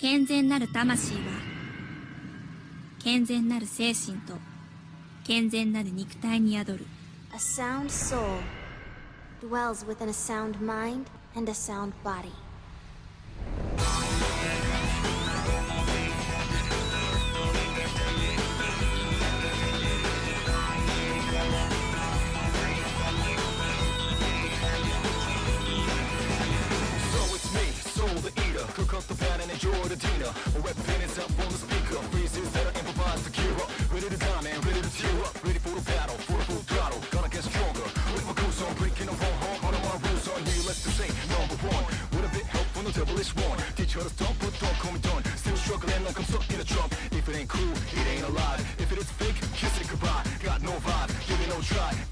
健全なる魂は健全なる精神と健全なる肉体に宿る A sound soul dwells within a sound mind and a sound body. So it's me, Soul the Eater. Cook up the pan and enjoy the dinner. A rep pen is up on the speaker. Freezes that are improvised to gear up. Ready to die, man, ready to tear up. Ready for the battle, for the full throttle. Gonna get stronger. With my goose on, breaking the wrong home. All of my rules on needless to say, number one. With a bit help from the devilish one. Teach her to stop, but don't call me done. Still struggling like I'm stuck in a trunk. If it ain't cool, it ain't alive. If it is fake, kiss it goodbye. Got no vibe, give it no try.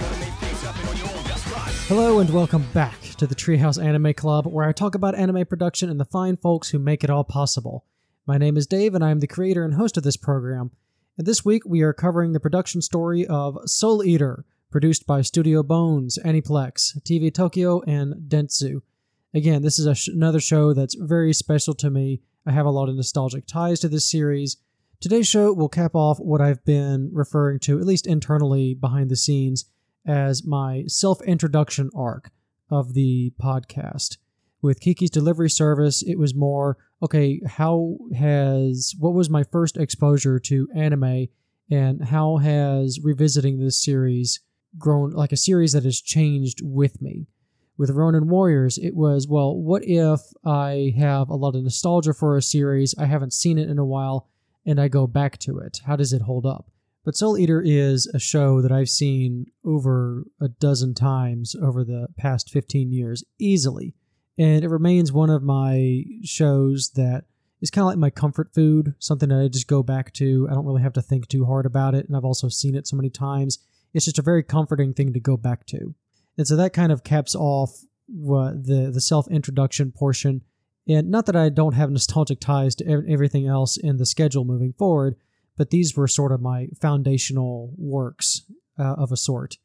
Hello and welcome back to the Treehouse Anime Club, where I talk about anime production and the fine folks who make it all possible. My name is Dave, and I am the creator and host of this program. And this week we are covering the production story of Soul Eater, produced by Studio Bones, Aniplex, TV Tokyo, and Dentsu. Again, this is sh- another show that's very special to me. I have a lot of nostalgic ties to this series. Today's show will cap off what I've been referring to, at least internally behind the scenes, as my self introduction arc of the podcast. With Kiki's delivery service, it was more okay, how has what was my first exposure to anime and how has revisiting this series grown like a series that has changed with me? With Ronin Warriors, it was well, what if I have a lot of nostalgia for a series, I haven't seen it in a while, and I go back to it? How does it hold up? But Soul Eater is a show that I've seen over a dozen times over the past 15 years, easily. And it remains one of my shows that is kind of like my comfort food, something that I just go back to. I don't really have to think too hard about it. And I've also seen it so many times. It's just a very comforting thing to go back to. And so that kind of caps off the, the self introduction portion. And not that I don't have nostalgic ties to everything else in the schedule moving forward, but these were sort of my foundational works uh, of a sort.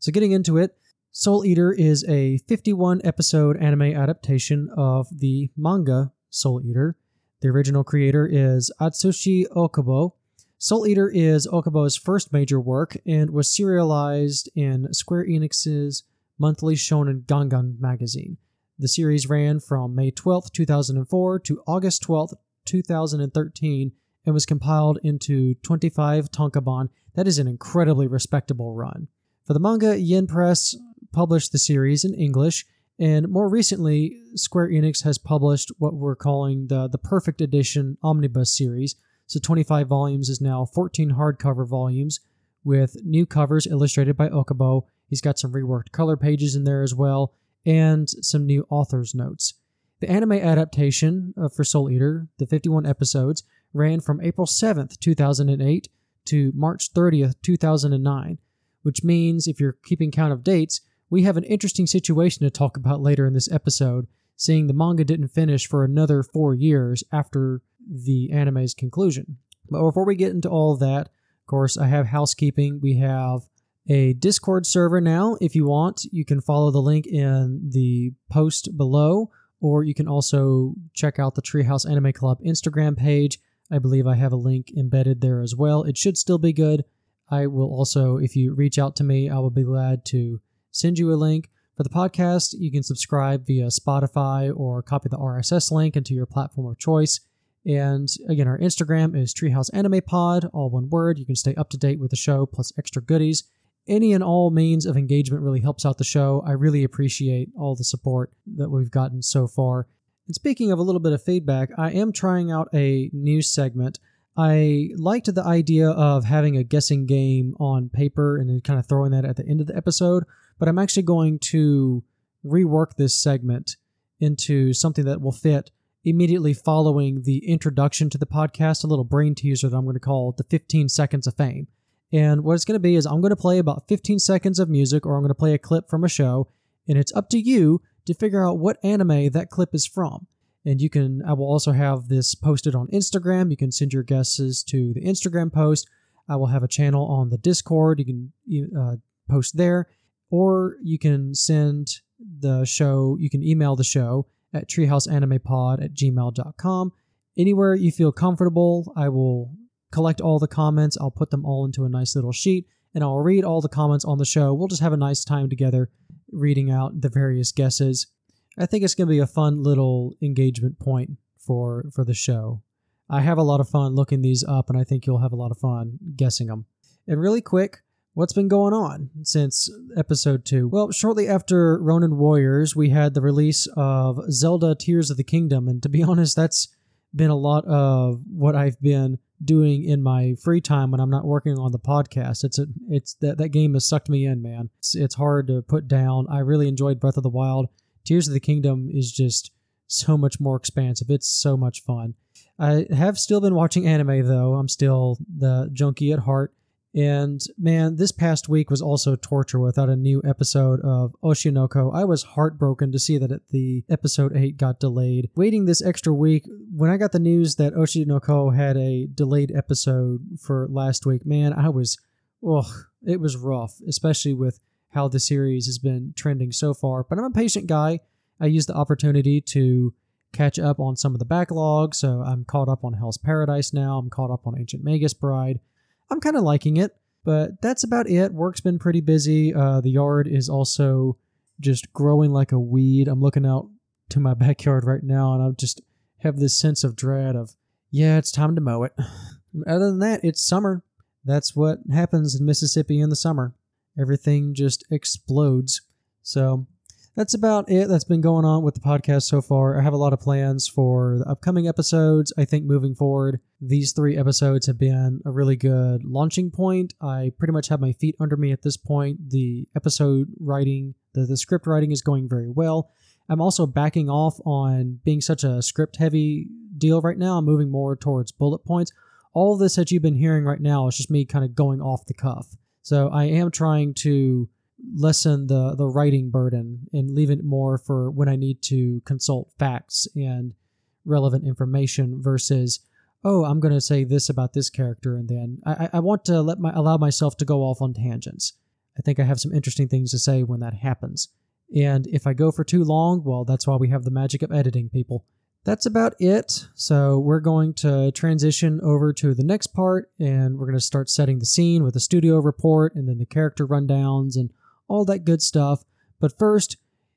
So, getting into it, Soul Eater is a 51 episode anime adaptation of the manga Soul Eater. The original creator is Atsushi Ohkubo. Soul Eater is Ohkubo's first major work and was serialized in Square Enix's monthly shonen Gangan magazine. The series ran from May 12, 2004 to August 12, 2013 and was compiled into 25 tankobon. That is an incredibly respectable run. For the manga, Yen Press published the series in English, and more recently, Square Enix has published what we're calling the, the Perfect Edition Omnibus series. So 25 volumes is now 14 hardcover volumes with new covers illustrated by Ohkubo. He's got some reworked color pages in there as well, and some new author's notes. The anime adaptation uh, for Soul Eater, the 51 episodes, ran from April 7th, 2008 to March 30th, 2009, which means if you're keeping count of dates, we have an interesting situation to talk about later in this episode, seeing the manga didn't finish for another four years after the anime's conclusion. But before we get into all that, of course, I have housekeeping. We have a Discord server now. If you want, you can follow the link in the post below, or you can also check out the Treehouse Anime Club Instagram page. I believe I have a link embedded there as well. It should still be good. I will also, if you reach out to me, I will be glad to send you a link. For the podcast, you can subscribe via Spotify or copy the RSS link into your platform of choice. And again, our Instagram is Treehouse Anime Pod, all one word. You can stay up to date with the show plus extra goodies. Any and all means of engagement really helps out the show. I really appreciate all the support that we've gotten so far. And speaking of a little bit of feedback, I am trying out a new segment. I liked the idea of having a guessing game on paper and then kind of throwing that at the end of the episode, but I'm actually going to rework this segment into something that will fit immediately following the introduction to the podcast, a little brain teaser that I'm going to call the 15 seconds of fame. And what it's going to be is I'm going to play about 15 seconds of music or I'm going to play a clip from a show, and it's up to you to figure out what anime that clip is from. And you can, I will also have this posted on Instagram. You can send your guesses to the Instagram post. I will have a channel on the Discord. You can uh, post there, or you can send the show, you can email the show at treehouseanimepod at gmail.com anywhere you feel comfortable, I will collect all the comments. I'll put them all into a nice little sheet and I'll read all the comments on the show. We'll just have a nice time together reading out the various guesses. I think it's going to be a fun little engagement point for for the show. I have a lot of fun looking these up and I think you'll have a lot of fun guessing them. And really quick, what's been going on since episode 2? Well, shortly after Ronin Warriors, we had the release of Zelda Tears of the Kingdom and to be honest, that's been a lot of what I've been doing in my free time when I'm not working on the podcast. It's a, it's that that game has sucked me in, man. It's it's hard to put down. I really enjoyed Breath of the Wild. Tears of the Kingdom is just so much more expansive. It's so much fun. I have still been watching anime though. I'm still the junkie at heart. And man, this past week was also torture without a new episode of Oshi no Ko. I was heartbroken to see that the episode 8 got delayed. Waiting this extra week, when I got the news that Oshi no Ko had a delayed episode for last week, man, I was, ugh, it was rough, especially with how the series has been trending so far. But I'm a patient guy. I used the opportunity to catch up on some of the backlog, so I'm caught up on Hell's Paradise now. I'm caught up on Ancient Magus Bride. I'm kind of liking it, but that's about it. Work's been pretty busy. Uh, the yard is also just growing like a weed. I'm looking out to my backyard right now, and I just have this sense of dread of, yeah, it's time to mow it. Other than that, it's summer. That's what happens in Mississippi in the summer. Everything just explodes. So that's about it that's been going on with the podcast so far. I have a lot of plans for the upcoming episodes. I think moving forward, these three episodes have been a really good launching point. I pretty much have my feet under me at this point. The episode writing, the, the script writing is going very well. I'm also backing off on being such a script heavy deal right now. I'm moving more towards bullet points. All this that you've been hearing right now is just me kind of going off the cuff. So I am trying to lessen the the writing burden and leave it more for when I need to consult facts and relevant information versus oh I'm going to say this about this character and then I, I want to let my allow myself to go off on tangents. I think I have some interesting things to say when that happens. And if I go for too long, well, that's why we have the magic of editing, people. That's about it. So we're going to transition over to the next part and we're going to start setting the scene with the studio report and then the character rundowns and all that good stuff. But first,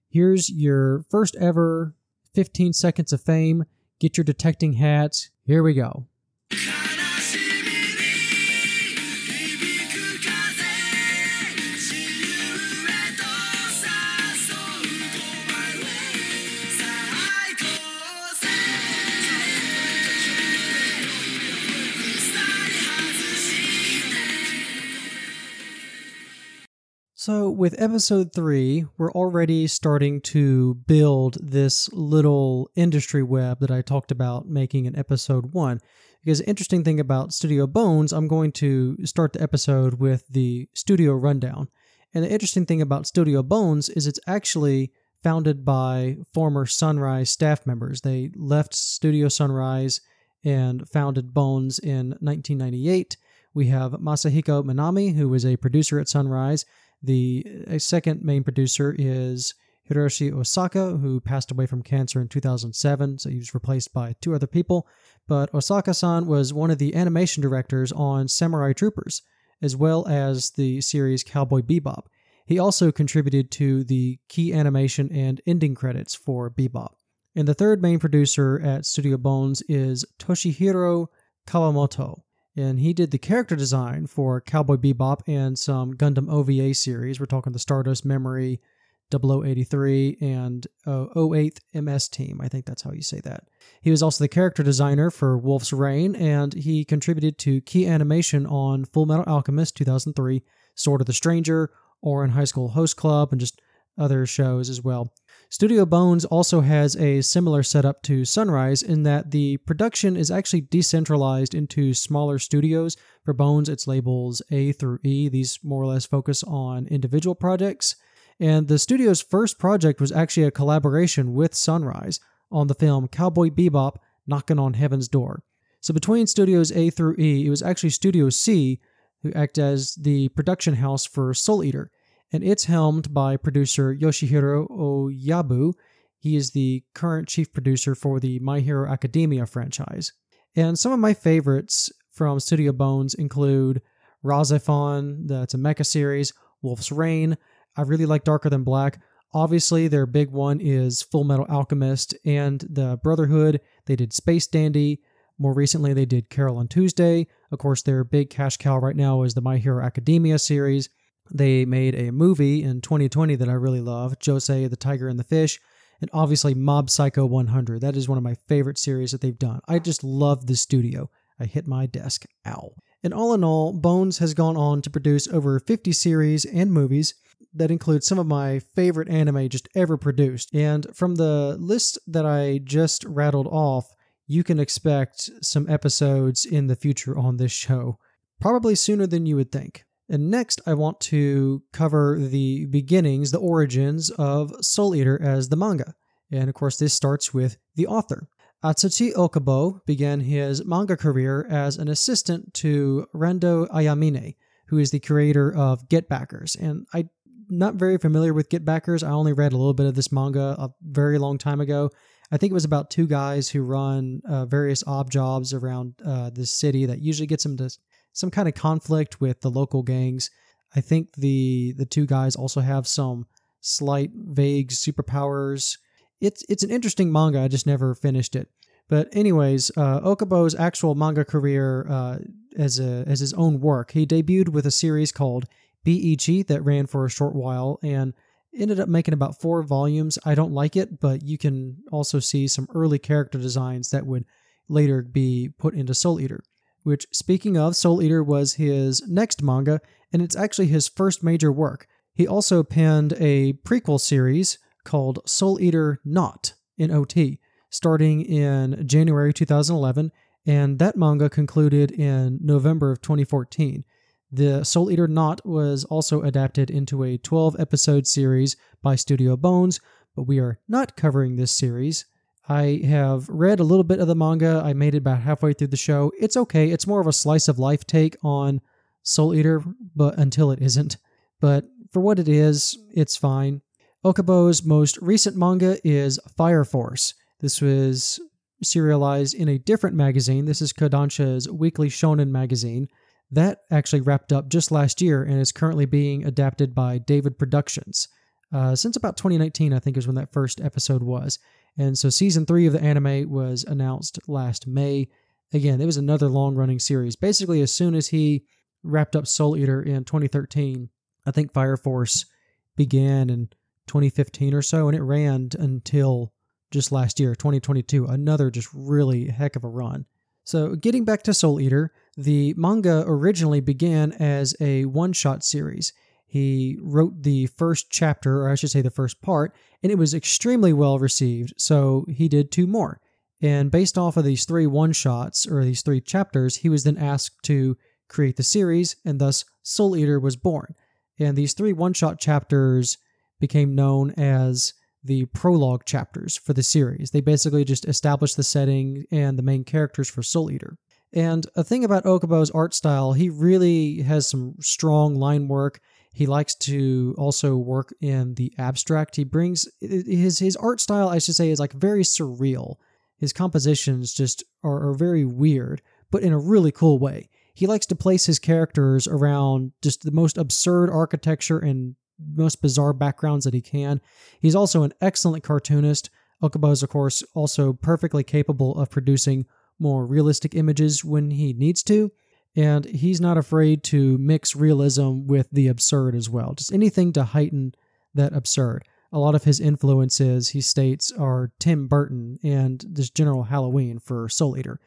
here's your first ever 15 seconds of fame. Get your detecting hats. Here we go. So, with episode three, we're already starting to build this little industry web that I talked about making in episode one. Because, the interesting thing about Studio Bones, I'm going to start the episode with the studio rundown. And the interesting thing about Studio Bones is it's actually founded by former Sunrise staff members. They left Studio Sunrise and founded Bones in 1998. We have Masahiko Minami, who was a producer at Sunrise. The second main producer is Hiroshi Osaka, who passed away from cancer in 2007, so he was replaced by two other people. But Osaka san was one of the animation directors on Samurai Troopers, as well as the series Cowboy Bebop. He also contributed to the key animation and ending credits for Bebop. And the third main producer at Studio Bones is Toshihiro Kawamoto and he did the character design for Cowboy Bebop and some Gundam OVA series. We're talking the Stardust Memory, 0083, and uh, 08th MS Team. I think that's how you say that. He was also the character designer for Wolf's Rain, and he contributed to key animation on Full Metal Alchemist 2003, Sword of the Stranger, Ouran High School Host Club, and just other shows as well. Studio Bones also has a similar setup to Sunrise in that the production is actually decentralized into smaller studios. For Bones, it's labels A through E. These more or less focus on individual projects. And the studio's first project was actually a collaboration with Sunrise on the film Cowboy Bebop Knocking on Heaven's Door. So between studios A through E, it was actually Studio C who act as the production house for Soul Eater and it's helmed by producer Yoshihiro Oyabu. He is the current chief producer for the My Hero Academia franchise. And some of my favorites from Studio Bones include RahXephon, that's a mecha series, Wolf's Rain. I really like Darker Than Black. Obviously, their big one is Full Metal Alchemist and the Brotherhood. They did Space Dandy. More recently, they did Carole and Tuesday. Of course, their big cash cow right now is the My Hero Academia series. They made a movie in 2020 that I really love Josee the Tiger and the Fish, and obviously Mob Psycho 100. That is one of my favorite series that they've done. I just love the studio. I hit my desk. Ow. And all in all, Bones has gone on to produce over 50 series and movies that include some of my favorite anime just ever produced. And from the list that I just rattled off, you can expect some episodes in the future on this show, probably sooner than you would think. And next, I want to cover the beginnings, the origins of Soul Eater as the manga. And of course, this starts with the author. Atsushi Ohkubo began his manga career as an assistant to Rando Ayamine, who is the creator of Get Backers. And I'm not very familiar with Get Backers. I only read a little bit of this manga a very long time ago. I think it was about two guys who run uh, various odd jobs around uh, city that usually gets them to some kind of conflict with the local gangs. I think the the two guys also have some slight vague superpowers. It's it's an interesting manga. I just never finished it. But anyways, uh, Ohkubo's actual manga career uh, as a as his own work, he debuted with a series called B. Ichi that ran for a short while and ended up making about four volumes. I don't like it, but you can also see some early character designs that would later be put into Soul Eater. Which, speaking of, Soul Eater was his next manga, and it's actually his first major work. He also penned a prequel series called Soul Eater Not in OT, starting in January 2011, and that manga concluded in November of 2014. The Soul Eater Not was also adapted into a 12 episode series by Studio Bones, but we are not covering this series. I have read a little bit of the manga. I made it about halfway through the show. It's okay. It's more of a slice of life take on Soul Eater, but until it isn't. But for what it is, it's fine. Ohkubo's most recent manga is Fire Force. This was serialized in a different magazine. This is Kodansha's weekly shonen magazine. That actually wrapped up just last year and is currently being adapted by David Productions. Uh, since about 2019, I think is when that first episode was. And so season three of the anime was announced last May. Again, it was another long running series. Basically, as soon as he wrapped up Soul Eater in 2013, I think Fire Force began in 2015 or so, and it ran until just last year, 2022. Another just really heck of a run. So, getting back to Soul Eater, the manga originally began as a one shot series. He wrote the first chapter, or I should say the first part, and it was extremely well received, so he did two more. And based off of these three one shots, or these three chapters, he was then asked to create the series, and thus Soul Eater was born. And these three one shot chapters became known as the prologue chapters for the series. They basically just established the setting and the main characters for Soul Eater. And a thing about Ohkubo's art style, he really has some strong line work. He likes to also work in the abstract. He brings his his art style, I should say, is like very surreal. His compositions just are, are very weird, but in a really cool way. He likes to place his characters around just the most absurd architecture and most bizarre backgrounds that he can. He's also an excellent cartoonist. Ohkubo is, of course, also perfectly capable of producing more realistic images when he needs to, and he's not afraid to mix realism with the absurd as well. Just anything to heighten that absurd. A lot of his influences, he states, are Tim Burton and this general Halloween for Soul Eater.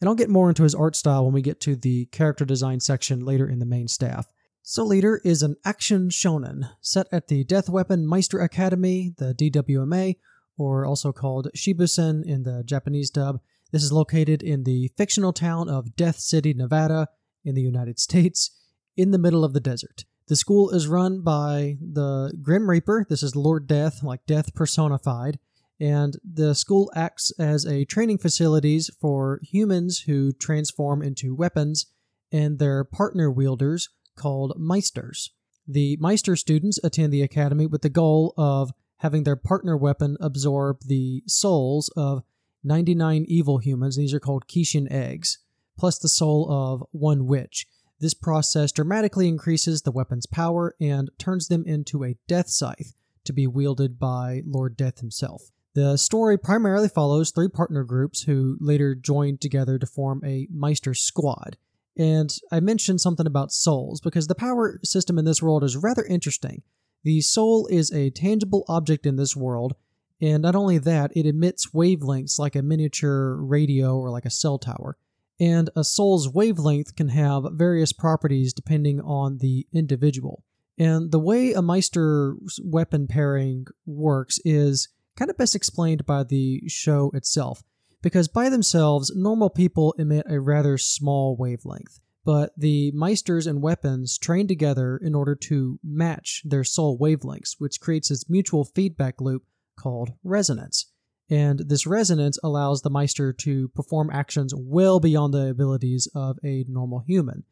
And I'll get more into his art style when we get to the character design section later in the main staff. Soul Eater is an action shonen set at the Death Weapon Meister Academy, the DWMA, or also called Shibusen in the Japanese dub. This is located in the fictional town of Death City, Nevada, in the United States, in the middle of the desert. The school is run by the Grim Reaper. This is Lord Death, like death personified. And the school acts as a training facilities for humans who transform into weapons and their partner wielders called Meisters. The Meister students attend the academy with the goal of having their partner weapon absorb the souls of 99 evil humans. These are called Kishin eggs, plus the soul of one witch. This process dramatically increases the weapon's power and turns them into a death scythe to be wielded by Lord Death himself. The story primarily follows three partner groups who later joined together to form a Meister squad. And I mentioned something about souls because the power system in this world is rather interesting. The soul is a tangible object in this world, and not only that, it emits wavelengths like a miniature radio or like a cell tower. And a soul's wavelength can have various properties depending on the individual. And the way a Meister weapon pairing works is kind of best explained by the show itself, because by themselves, normal people emit a rather small wavelength. But the Meisters and weapons train together in order to match their soul wavelengths, which creates this mutual feedback loop called resonance. And this resonance allows the Meister to perform actions well beyond the abilities of a normal human.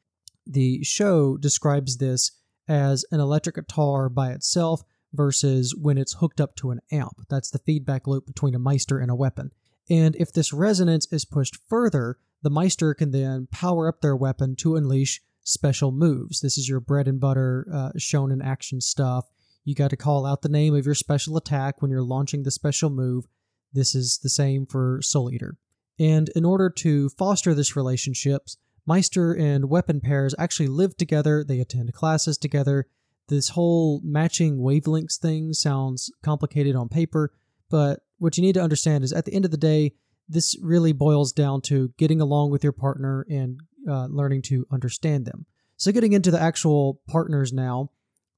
The show describes this as an electric guitar by itself versus when it's hooked up to an amp. That's the feedback loop between a Meister and a weapon. And if this resonance is pushed further, the Meister can then power up their weapon to unleash special moves. This is your bread and butter uh, shown in action stuff. You got to call out the name of your special attack when you're launching the special move. This is the same for Soul Eater. And in order to foster this relationship, Meister and weapon pairs actually live together, they attend classes together. This whole matching wavelengths thing sounds complicated on paper, but what you need to understand is at the end of the day, this really boils down to getting along with your partner and uh, learning to understand them. So, getting into the actual partners now,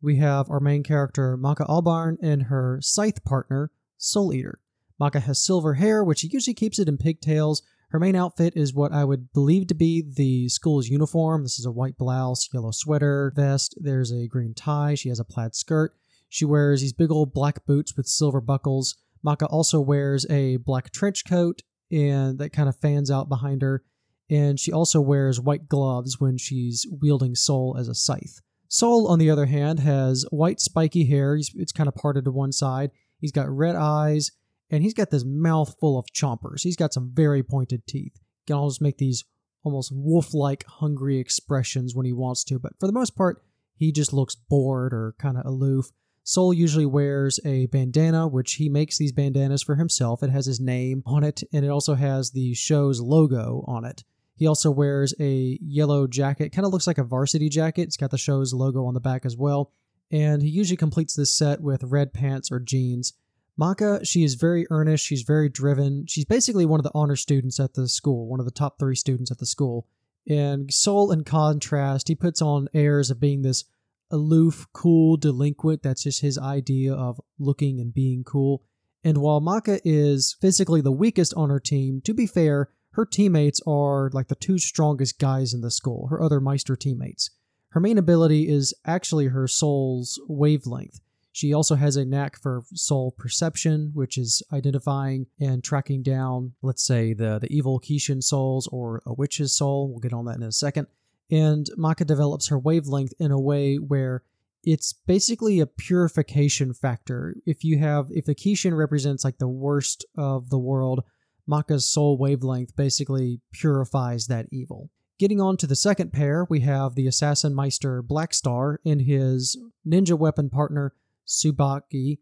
we have our main character, Maka Albarn, and her scythe partner, Soul Eater. Maka has silver hair, which she usually keeps it in pigtails. Her main outfit is what I would believe to be the school's uniform. This is a white blouse, yellow sweater, vest. There's a green tie. She has a plaid skirt. She wears these big old black boots with silver buckles. Maka also wears a black trench coat and that kind of fans out behind her. And she also wears white gloves when she's wielding Soul as a scythe. Soul, on the other hand, has white spiky hair. It's kind of parted to one side. He's got red eyes, and he's got this mouth full of chompers. He's got some very pointed teeth. He can almost make these almost wolf like hungry expressions when he wants to, but for the most part, he just looks bored or kind of aloof. Soul usually wears a bandana, which he makes these bandanas for himself. It has his name on it, and it also has the show's logo on it. He also wears a yellow jacket, kind of looks like a varsity jacket. It's got the show's logo on the back as well. And he usually completes this set with red pants or jeans. Maka, she is very earnest. She's very driven. She's basically one of the honor students at the school, one of the top three students at the school. And Soul, in contrast, he puts on airs of being this aloof, cool delinquent. That's just his idea of looking and being cool. And while Maka is physically the weakest on her team, to be fair, her teammates are like the two strongest guys in the school, her other Meister teammates. Her main ability is actually her soul's wavelength. She also has a knack for soul perception, which is identifying and tracking down, let's say, the, the evil Kishin souls or a witch's soul. We'll get on that in a second. And Maka develops her wavelength in a way where it's basically a purification factor. If you have, if the Kishin represents like the worst of the world, Maka's soul wavelength basically purifies that evil. Getting on to the second pair, we have the Assassin Meister Blackstar and his ninja weapon partner Tsubaki.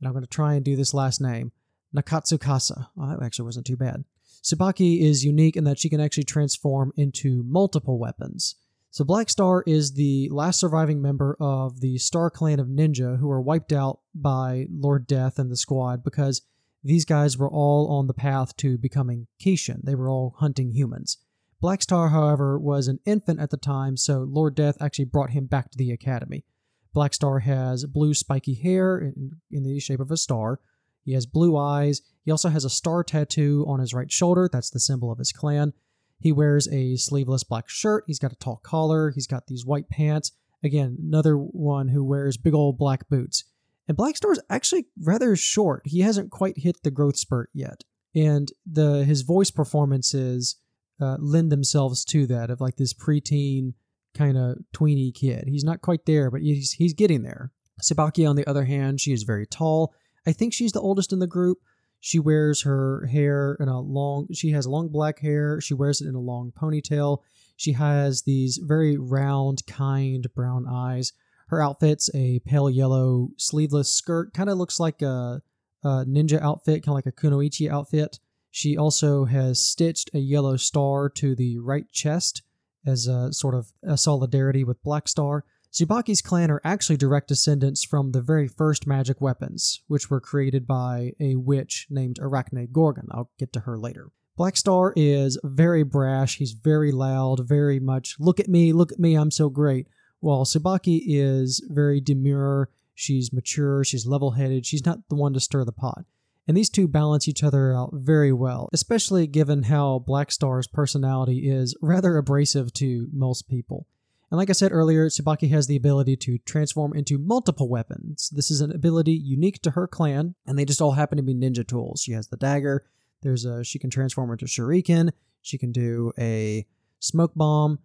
And I'm going to try and do this last name Nakatsukasa. Oh, that actually wasn't too bad. Tsubaki is unique in that she can actually transform into multiple weapons. So Black Star is the last surviving member of the Star Clan of Ninja who were wiped out by Lord Death and the squad because these guys were all on the path to becoming Kishin. They were all hunting humans. Black Star, however, was an infant at the time, so Lord Death actually brought him back to the academy. Black Star has blue spiky hair in, in the shape of a star, he has blue eyes. He also has a star tattoo on his right shoulder. That's the symbol of his clan. He wears a sleeveless black shirt. He's got a tall collar. He's got these white pants. Again, another one who wears big old black boots. And Black Star is actually rather short. He hasn't quite hit the growth spurt yet. And the his voice performances uh, lend themselves to that of like this preteen kind of tweeny kid. He's not quite there, but he's he's getting there. Tsubaki, on the other hand, she is very tall I think she's the oldest in the group. She wears her hair in a long, she has long black hair. She wears it in a long ponytail. She has these very round, kind brown eyes. Her outfit's a pale yellow sleeveless skirt, kind of looks like a, a ninja outfit, kind of like a kunoichi outfit. She also has stitched a yellow star to the right chest as a sort of a solidarity with Black Star. Tsubaki's clan are actually direct descendants from the very first magic weapons, which were created by a witch named Arachne Gorgon. I'll get to her later. Black Star is very brash, he's very loud, very much, look at me, look at me, I'm so great. While Tsubaki is very demure, she's mature, she's level headed, she's not the one to stir the pot. And these two balance each other out very well, especially given how Black Star's personality is rather abrasive to most people. And like I said earlier, Tsubaki has the ability to transform into multiple weapons. This is an ability unique to her clan, and they just all happen to be ninja tools. She has the dagger, there's a she can transform into shuriken, she can do a smoke bomb,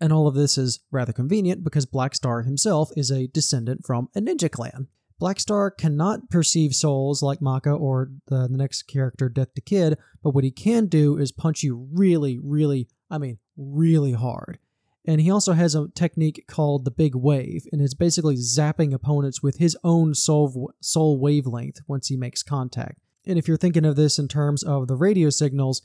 and all of this is rather convenient because Black Star himself is a descendant from a ninja clan. Blackstar cannot perceive souls like Maka or the, the next character, Death the Kid, but what he can do is punch you really, really, I mean, really hard. And he also has a technique called the Big Wave, and it's basically zapping opponents with his own soul, soul wavelength once he makes contact. And if you're thinking of this in terms of the radio signals,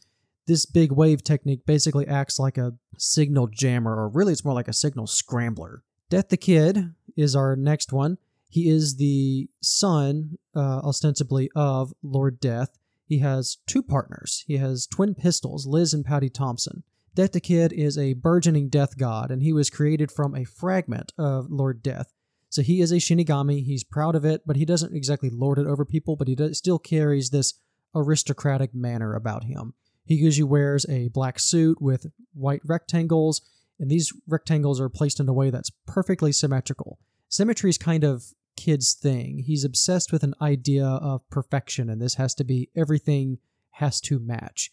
this big wave technique basically acts like a signal jammer, or really it's more like a signal scrambler. Death the Kid is our next one. He is the son, uh, ostensibly, of Lord Death. He has two partners. He has twin pistols, Liz and Patty Thompson. Death the Kid is a burgeoning death god, and he was created from a fragment of Lord Death. So he is a Shinigami. He's proud of it, but he doesn't exactly lord it over people, but he does, still carries this aristocratic manner about him. He usually wears a black suit with white rectangles, and these rectangles are placed in a way that's perfectly symmetrical. Symmetry is kind of kid's thing. He's obsessed with an idea of perfection, and this has to be everything has to match.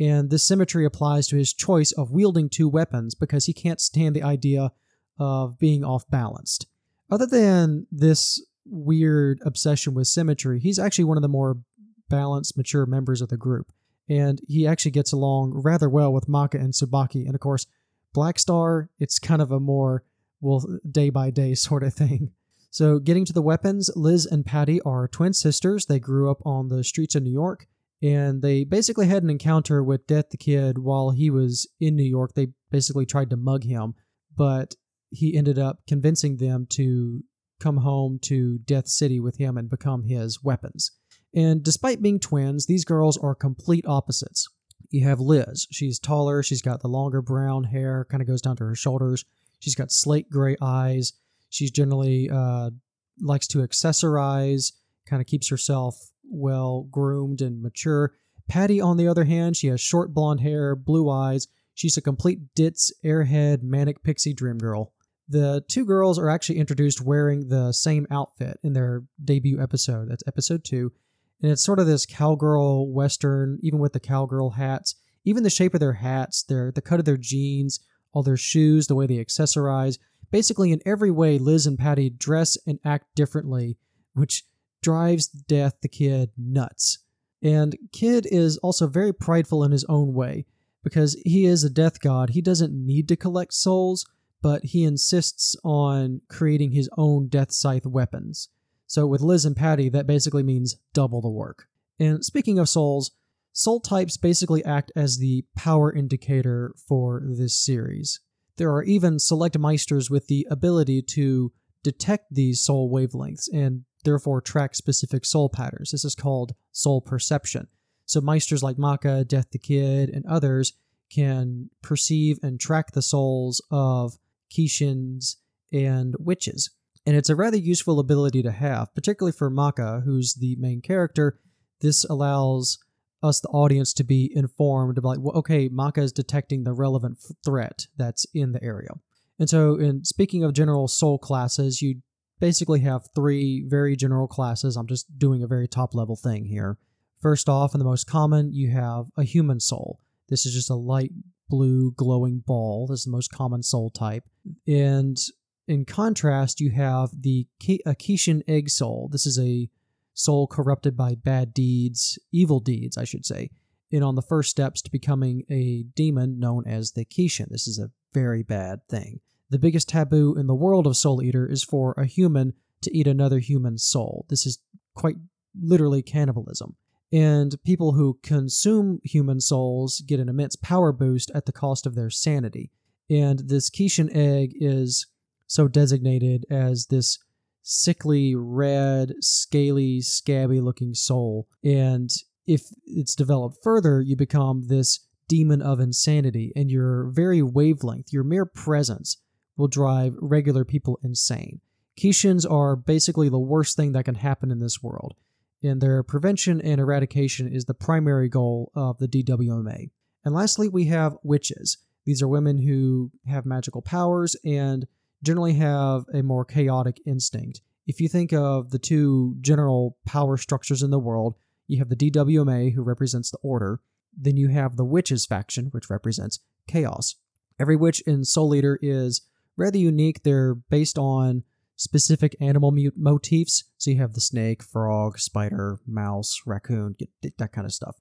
And this symmetry applies to his choice of wielding two weapons because he can't stand the idea of being off balanced. Other than this weird obsession with symmetry, he's actually one of the more balanced, mature members of the group. And he actually gets along rather well with Maka and Tsubaki. And of course, Black Star, it's kind of a more, well, day by day sort of thing. So, getting to the weapons, Liz and Patty are twin sisters. They grew up on the streets of New York, and they basically had an encounter with Death the Kid while he was in New York. They basically tried to mug him, but he ended up convincing them to come home to Death City with him and become his weapons. And despite being twins, these girls are complete opposites. You have Liz. She's taller, she's got the longer brown hair, kind of goes down to her shoulders. She's got slate gray eyes She's generally uh, likes to accessorize, kind of keeps herself well groomed and mature. Patty, on the other hand, she has short blonde hair, blue eyes. She's a complete ditz, airhead, manic pixie dream girl. The two girls are actually introduced wearing the same outfit in their debut episode. That's episode two. And it's sort of this cowgirl western, even with the cowgirl hats. Even the shape of their hats, their the cut of their jeans, all their shoes, the way they accessorize. Basically, in every way, Liz and Patty dress and act differently, which drives Death the Kid nuts. And Kid is also very prideful in his own way. Because he is a death god, he doesn't need to collect souls, but he insists on creating his own death scythe weapons. So with Liz and Patty, that basically means double the work. And speaking of souls, soul types basically act as the power indicator for this series. There are even select Meisters with the ability to detect these soul wavelengths and therefore track specific soul patterns. This is called soul perception. So Meisters like Maka, Death the Kid, and others can perceive and track the souls of Kishins and witches. And it's a rather useful ability to have, particularly for Maka, who's the main character. This allows us, the audience, to be informed about, well, okay, Maka is detecting the relevant f- threat that's in the area. And so, in speaking of general soul classes, you basically have three very general classes. I'm just doing a very top level thing here. First off, and the most common, you have a human soul. This is just a light blue glowing ball. This is the most common soul type. And in contrast, you have the a Kishin egg soul. This is a soul corrupted by bad deeds, evil deeds, I should say, and on the first steps to becoming a demon known as the Kishin. This is a very bad thing. The biggest taboo in the world of Soul Eater is for a human to eat another human's soul. This is quite literally cannibalism. And people who consume human souls get an immense power boost at the cost of their sanity. And this Kishin egg is so designated as this sickly, red, scaly, scabby looking soul. And if it's developed further, you become this demon of insanity, and your very wavelength, your mere presence, will drive regular people insane. Kishins are basically the worst thing that can happen in this world, and their prevention and eradication is the primary goal of the DWMA. And lastly, we have witches. These are women who have magical powers and generally have a more chaotic instinct. If you think of the two general power structures in the world, you have the DWMA, who represents the order, then you have the witches faction, which represents chaos. Every witch in Soul Eater is rather unique. They're based on specific animal motifs. So you have the snake, frog, spider, mouse, raccoon, that kind of stuff.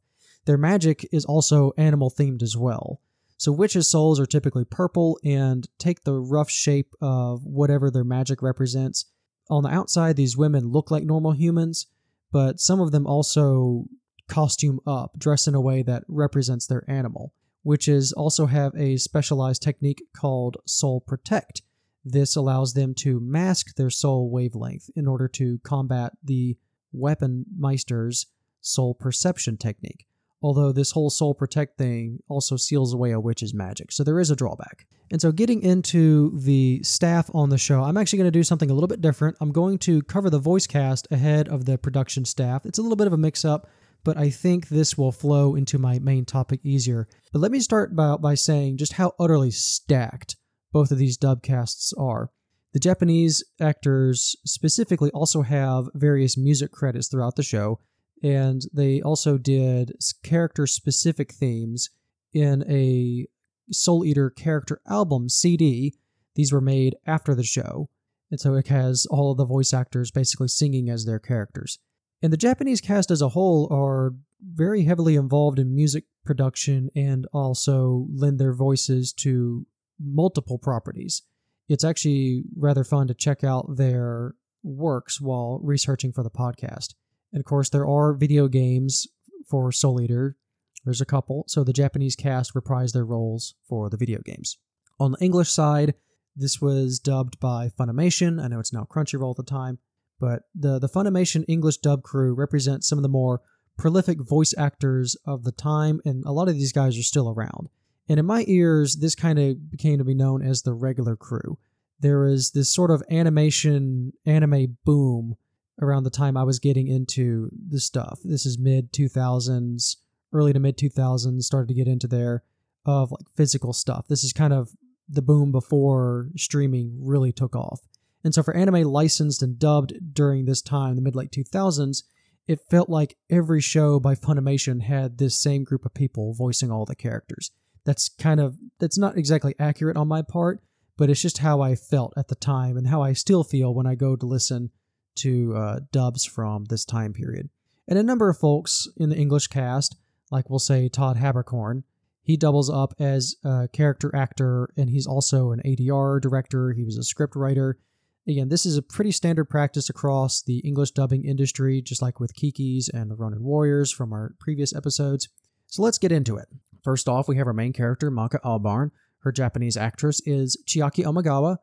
Their magic is also animal themed as well. So witches' souls are typically purple and take the rough shape of whatever their magic represents. On the outside, these women look like normal humans, but some of them also costume up, dress in a way that represents their animal. Witches also have a specialized technique called Soul Protect. This allows them to mask their soul wavelength in order to combat the Weapon Meister's soul perception technique although this whole soul protect thing also seals away a witch's magic. So there is a drawback. And so getting into the staff on the show, I'm actually going to do something a little bit different. I'm going to cover the voice cast ahead of the production staff. It's a little bit of a mix up, but I think this will flow into my main topic easier. But let me start by, by saying just how utterly stacked both of these dub casts are. The Japanese actors specifically also have various music credits throughout the show, and they also did character specific themes in a Soul Eater character album CD. These were made after the show, and so it has all of the voice actors basically singing as their characters. And the Japanese cast as a whole are very heavily involved in music production and also lend their voices to multiple properties. It's actually rather fun to check out their works while researching for the podcast. And of course, there are video games for Soul Eater. There's a couple, so the Japanese cast reprised their roles for the video games. On the English side, this was dubbed by Funimation. I know it's now Crunchyroll at the time, but the, the Funimation English dub crew represents some of the more prolific voice actors of the time, and a lot of these guys are still around. And in my ears, this kind of became to be known as the regular crew. There is this sort of animation, anime boom around the time I was getting into the stuff. This is mid 2000s, early to mid 2000s, started to get into there of like physical stuff. This is kind of the boom before streaming really took off. And so for anime licensed and dubbed during this time, the mid late 2000s, it felt like every show by Funimation had this same group of people voicing all the characters. That's kind of that's not exactly accurate on my part, but it's just how I felt at the time and how I still feel when I go to listen to uh, dubs from this time period. And a number of folks in the English cast, like we'll say Todd Haberkorn, he doubles up as a character actor and he's also an ADR director. He was a script writer. Again, this is a pretty standard practice across the English dubbing industry, just like with Kiki's and the Ronin Warriors from our previous episodes. So let's get into it. First off, we have our main character, Maka Albarn. Her Japanese actress is Chiaki Omigawa.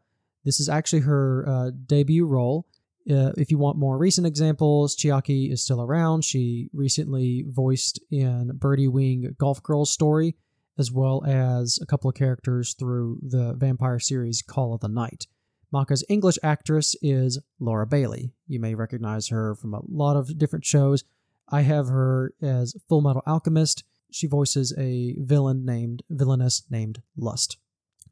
This is actually her uh, debut role. Uh, if you want more recent examples, Chiaki is still around. She recently voiced in Birdie Wing Golf Girls story, as well as a couple of characters through the vampire series Call of the Night. Maka's English actress is Laura Bailey. You may recognize her from a lot of different shows. I have her as Full Metal Alchemist. She voices a villain named villainess named Lust.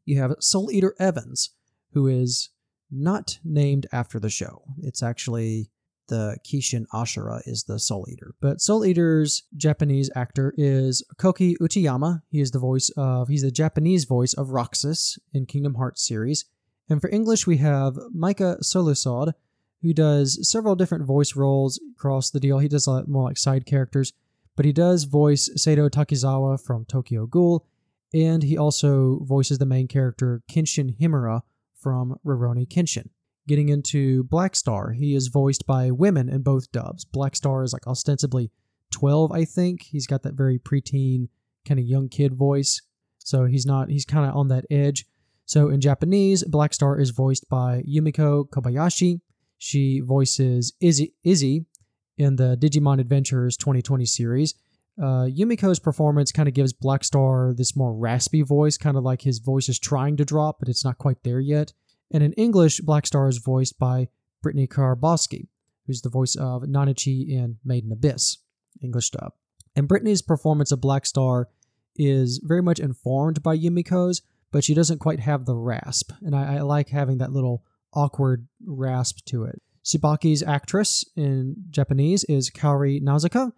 You have Soul Eater Evans, who is not named after the show. It's actually the Kishin Ashura is the Soul Eater. But Soul Eater's Japanese actor is Koki Uchiyama. He is the voice of he's the Japanese voice of Roxas in Kingdom Hearts series. And for English we have Micah Solusod, who does several different voice roles across the deal. He does a lot more like side characters, but he does voice Seido Takizawa from Tokyo Ghoul, and he also voices the main character Kenshin Himura from Rurouni Kenshin. Getting into Black Star, he is voiced by women in both dubs. Black Star is like ostensibly 12, I think. He's got that very preteen, kind of young kid voice. So he's not, he's kind of on that edge. So in Japanese, Black Star is voiced by Yumiko Kobayashi. She voices Izzy, Izzy in the Digimon Adventures 2020 series. Uh, Yumiko's performance kind of gives Black Star this more raspy voice, kind of like his voice is trying to drop, but it's not quite there yet. And in English, Black Star is voiced by Brittney Karbowski, who's the voice of Nanachi in Made in Abyss, English dub. And Brittney's performance of Black Star is very much informed by Yumiko's, but she doesn't quite have the rasp. And I, I like having that little awkward rasp to it. Tsubaki's actress in Japanese is Kaori Nazuka.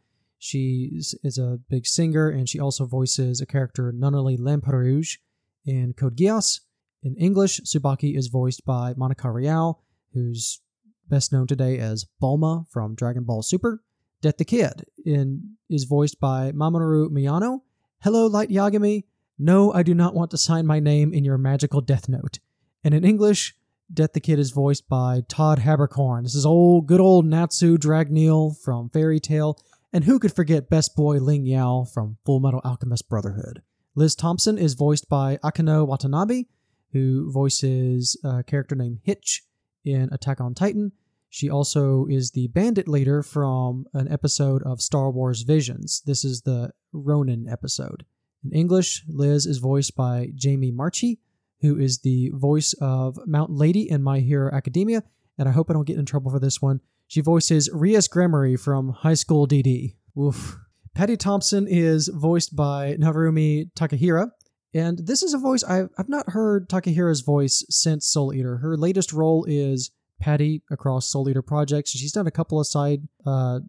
She is a big singer, and she also voices a character Nunnally Lamperouge in Code Geass. In English, Tsubaki is voiced by Monica Rial, who's best known today as Bulma from Dragon Ball Super. Death the Kid in, is voiced by Mamoru Miyano. Hello, Light Yagami. No, I do not want to sign my name in your magical death note. And in English, Death the Kid is voiced by Todd Haberkorn. This is old, good old Natsu Dragneel from Fairy Tail. And who could forget best boy Ling Yao from Full Metal Alchemist Brotherhood? Liz Thompson is voiced by Akeno Watanabe, who voices a character named Hitch in Attack on Titan. She also is the bandit leader from an episode of Star Wars Visions. This is the Ronin episode. In English, Liz is voiced by Jamie Marchi, who is the voice of Mount Lady in My Hero Academia, and I hope I don't get in trouble for this one. She voices Rias Gremory from High School DD. Oof. Patty Thompson is voiced by Narumi Takahira, and this is a voice I've, I've not heard Takahira's voice since Soul Eater. Her latest role is Patty across Soul Eater projects. She's done a couple of side uh,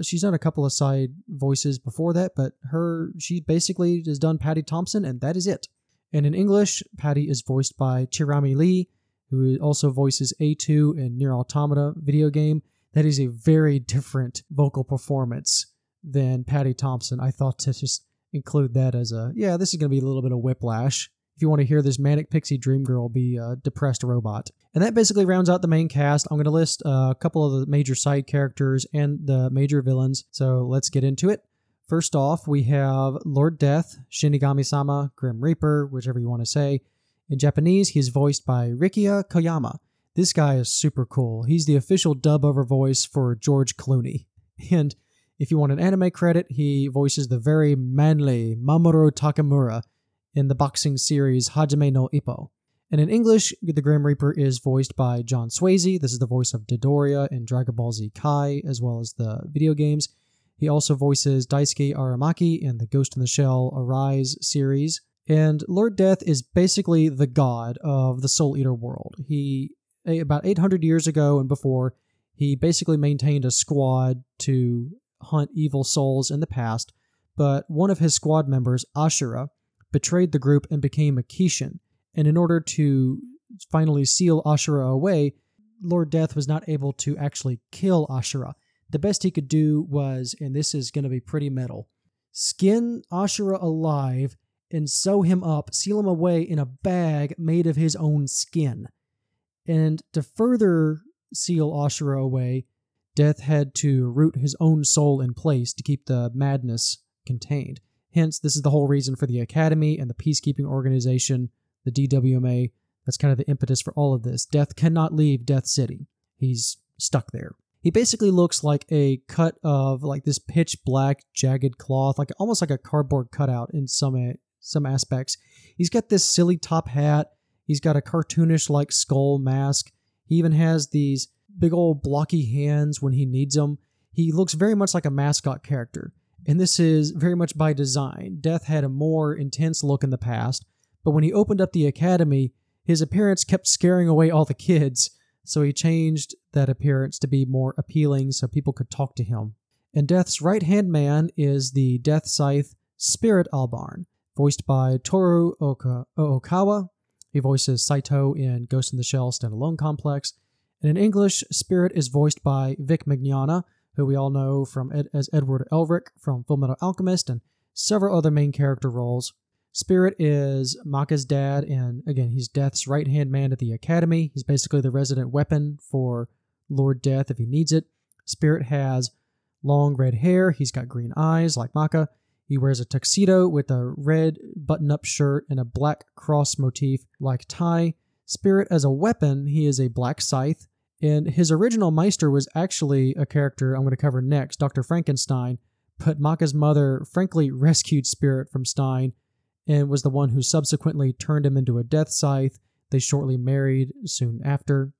she's done a couple of side voices before that, but her she basically has done Patty Thompson, and that is it. And in English, Patty is voiced by Cherami Leigh, who also voices A2 in Nier Automata video game. That is a very different vocal performance than Patty Thompson. I thought to just include that as a yeah, this is going to be a little bit of whiplash. If you want to hear this manic pixie dream girl be a depressed robot. And that basically rounds out the main cast. I'm going to list uh, a couple of the major side characters and the major villains. So let's get into it. First off, we have Lord Death, Shinigami sama, Grim Reaper, whichever you want to say. In Japanese, he's voiced by Rikiya Koyama. This guy is super cool. He's the official dub over voice for George Clooney. And if you want an anime credit, he voices the very manly Mamoru Takamura in the boxing series Hajime no Ippo. And in English, the Grim Reaper is voiced by John Swasey. This is the voice of Dodoria in Dragon Ball Z Kai, as well as the video games. He also voices Daisuke Aramaki in the Ghost in the Shell Arise series. And Lord Death is basically the god of the Soul Eater world. He, about 800 years ago and before, he basically maintained a squad to hunt evil souls in the past, but one of his squad members, Ashura, betrayed the group and became a Kishin. And in order to finally seal Ashura away, Lord Death was not able to actually kill Ashura. The best he could do was, and this is going to be pretty metal, skin Ashura alive and sew him up, seal him away in a bag made of his own skin. And to further seal Ashura away, Death had to root his own soul in place to keep the madness contained. Hence, this is the whole reason for the Academy and the peacekeeping organization, the DWMA. That's kind of the impetus for all of this. Death cannot leave Death City. He's stuck there. He basically looks like a cut of like this pitch black jagged cloth, like almost like a cardboard cutout in some some aspects. He's got this silly top hat. He's got a cartoonish like skull mask. He even has these big old blocky hands when he needs them. He looks very much like a mascot character. And this is very much by design. Death had a more intense look in the past, but when he opened up the academy, his appearance kept scaring away all the kids, so he changed that appearance to be more appealing so people could talk to him. And Death's right hand man is the Death Scythe Spirit Albarn, voiced by Toru Oka- Ookawa. He voices Saito in Ghost in the Shell Standalone Complex. And in English, Spirit is voiced by Vic Mignogna, who we all know from Ed, as Edward Elric from Fullmetal Alchemist and several other main character roles. Spirit is Maka's dad, and again, he's Death's right hand man at the Academy. He's basically the resident weapon for Lord Death if he needs it. Spirit has long red hair, he's got green eyes like Maka. He wears a tuxedo with a red button up shirt and a black cross motif like tie. Spirit as a weapon, he is a black scythe. And his original Meister was actually a character I'm going to cover next, Dr. Frankenstein. But Maka's mother frankly rescued Spirit from Stein and was the one who subsequently turned him into a death scythe. They shortly married soon after.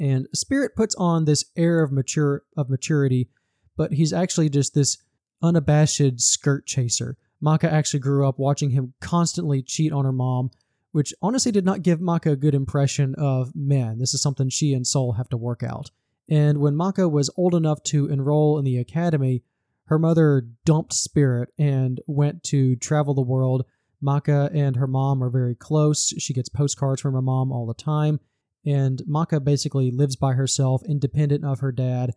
And Spirit puts on this air of mature of maturity, but he's actually just this unabashed skirt chaser. Maka actually grew up watching him constantly cheat on her mom, which honestly did not give Maka a good impression of men. This is something she and Soul have to work out. And when Maka was old enough to enroll in the academy, her mother dumped Spirit and went to travel the world. Maka and her mom are very close. She gets postcards from her mom all the time. And Maka basically lives by herself, independent of her dad,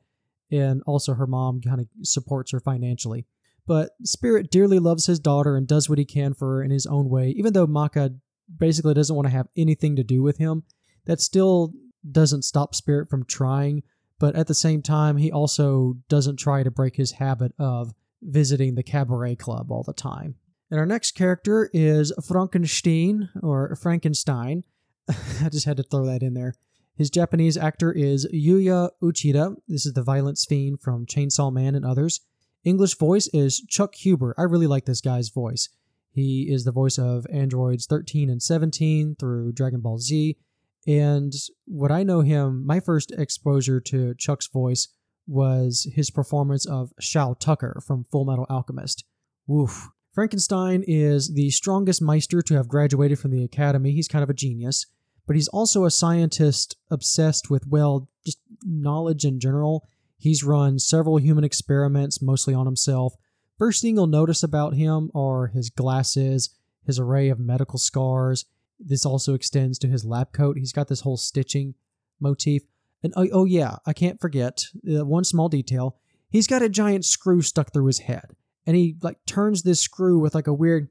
and also her mom kind of supports her financially. But Spirit dearly loves his daughter and does what he can for her in his own way, even though Maka basically doesn't want to have anything to do with him. That still doesn't stop Spirit from trying, but at the same time, he also doesn't try to break his habit of visiting the cabaret club all the time. And our next character is Frankenstein, or Frankenstein. I just had to throw that in there. His Japanese actor is Yuya Uchida. This is the violence fiend from Chainsaw Man and others. English voice is Chuck Huber. I really like this guy's voice. He is the voice of androids 13 and 17 through Dragon Ball Z. And what I know him, my first exposure to Chuck's voice was his performance of Shou Tucker from Full Metal Alchemist. Woof. Frankenstein is the strongest Meister to have graduated from the Academy. He's kind of a genius but he's also a scientist obsessed with, well, just knowledge in general. He's run several human experiments, mostly on himself. First thing you'll notice about him are his glasses, his array of medical scars. This also extends to his lab coat. He's got this whole stitching motif. And oh, oh yeah, I can't forget uh, one small detail. He's got a giant screw stuck through his head. And he like turns this screw with like a weird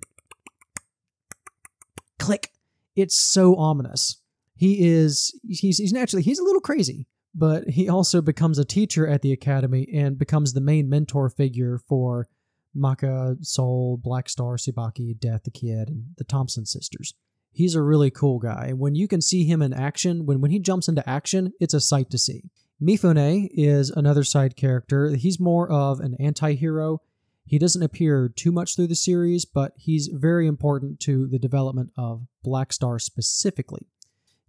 click. It's so ominous he is he's he's naturally he's a little crazy but he also becomes a teacher at the academy and becomes the main mentor figure for Maka, Soul, Black Star, Tsubaki, Death the Kid, and the Thompson sisters. He's a really cool guy, and when you can see him in action, when, when he jumps into action, it's a sight to see. Mifune is another side character. He's more of an anti hero. He doesn't appear too much through the series, but he's very important to the development of Black Star specifically.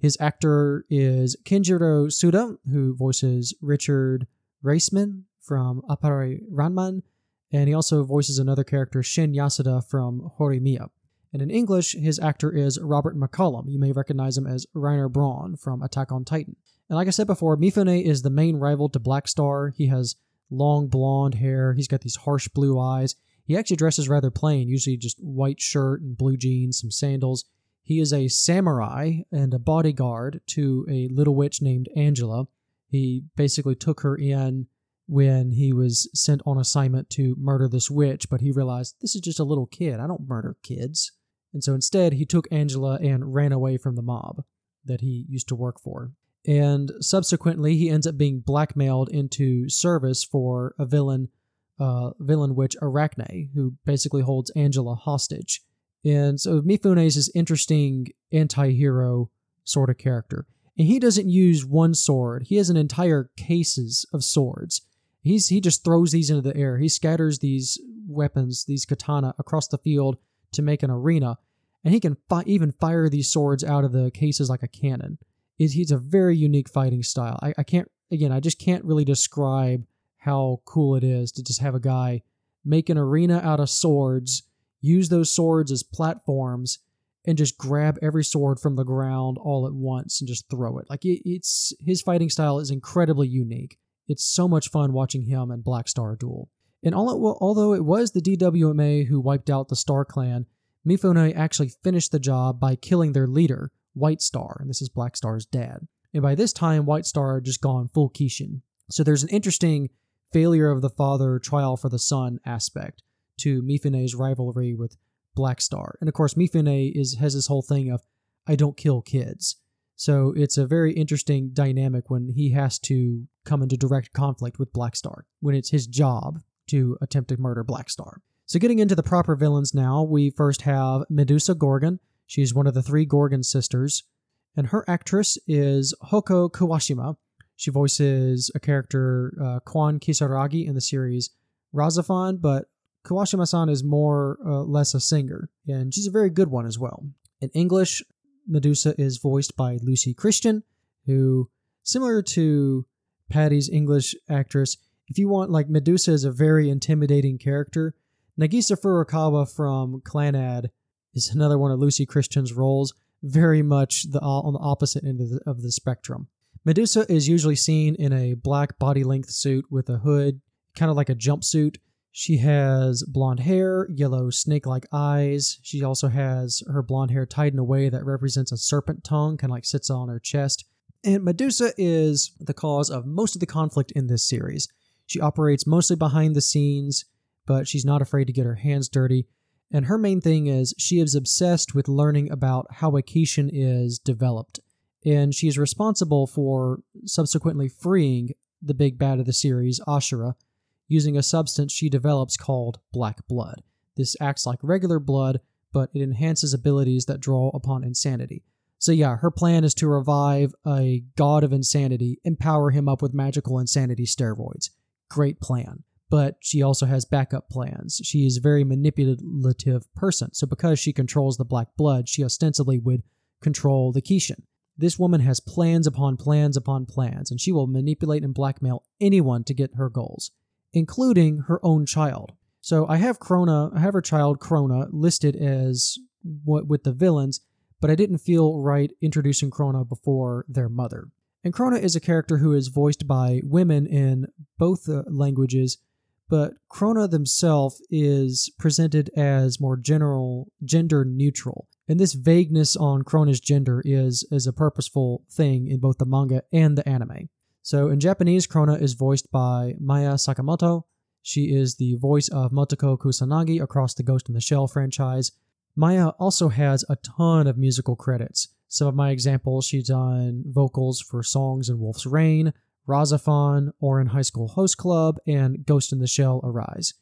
His actor is Kenjiro Tsuda, who voices Richard Raceman from Appare Ranman, and he also voices another character, Shin Yasuda from Horimiya. And in English, his actor is Robert McCollum. You may recognize him as Reiner Braun from Attack on Titan. And like I said before, Mifune is the main rival to Black Star. He has long blonde hair, he's got these harsh blue eyes. He actually dresses rather plain, usually just white shirt and blue jeans, some sandals. He is a samurai and a bodyguard to a little witch named Angela. He basically took her in when he was sent on assignment to murder this witch, but he realized this is just a little kid. I don't murder kids. And so instead, he took Angela and ran away from the mob that he used to work for. And subsequently, he ends up being blackmailed into service for a villain, uh, villain witch Arachne, who basically holds Angela hostage. And so Mifune is this interesting anti-hero sort of character. And he doesn't use one sword. He has an entire cases of swords. He's he just throws these into the air. He scatters these weapons, these katana across the field to make an arena. And he can fi- even fire these swords out of the cases like a cannon. It's, He's a very unique fighting style. I, I can't again, I just can't really describe how cool it is to just have a guy make an arena out of swords use those swords as platforms and just grab every sword from the ground all at once and just throw it. Like it, it's his fighting style is incredibly unique. It's so much fun watching him and Black Star duel. And it, although it was the DWMA who wiped out the Star Clan, Mifune actually finished the job by killing their leader, White Star, and this is Black Star's dad. And by this time, White Star had just gone full Kishin. So there's an interesting failure of the father trial for the son aspect to Mifune's rivalry with Black Star. And of course, Mifune is has this whole thing of I don't kill kids. So it's a very interesting dynamic when he has to come into direct conflict with Black Star, when it's his job to attempt to murder Black Star. So getting into the proper villains now, we first have Medusa Gorgon. She's one of the three Gorgon sisters, and her actress is Houko Kuwashima. She voices a character, uh, Quon Kisaragi, in the series RahXephon, but Kuwashima-san is more uh, less a singer, and she's a very good one as well. In English, Medusa is voiced by Lucy Christian, who, similar to Patty's English actress, if you want, like, Medusa is a very intimidating character. Nagisa Furukawa from Clannad is another one of Lucy Christian's roles, very much the on the opposite end of the, of the spectrum. Medusa is usually seen in a black body length suit with a hood, kind of like a jumpsuit. She has blonde hair, yellow snake like eyes. She also has her blonde hair tied in a way that represents a serpent tongue, kind of like sits on her chest. And Medusa is the cause of most of the conflict in this series. She operates mostly behind the scenes, but she's not afraid to get her hands dirty. And her main thing is she is obsessed with learning about how a Kishin is developed. And she is responsible for subsequently freeing the big bad of the series, Ashura, using a substance she develops called black blood. This acts like regular blood, but it enhances abilities that draw upon insanity. So, yeah, her plan is to revive a god of insanity, empower him up with magical insanity steroids. Great plan but she also has backup plans. She is a very manipulative person. So because she controls the black blood, she ostensibly would control the Kishin. This woman has plans upon plans upon plans, and she will manipulate and blackmail anyone to get her goals, including her own child. So I have Krona, I have her child Krona listed as what with the villains, but I didn't feel right introducing Krona before their mother. And Krona is a character who is voiced by women in both uh, languages but Krona themselves is presented as more general, gender neutral. And this vagueness on Krona's gender is, is a purposeful thing in both the manga and the anime. So in Japanese, Krona is voiced by Maya Sakamoto. She is the voice of Motoko Kusanagi across the Ghost in the Shell franchise. Maya also has a ton of musical credits. Some of my examples, she's done vocals for songs in Wolf's Rain, RahXephon, Ouran High School Host Club, and Ghost in the Shell Arise.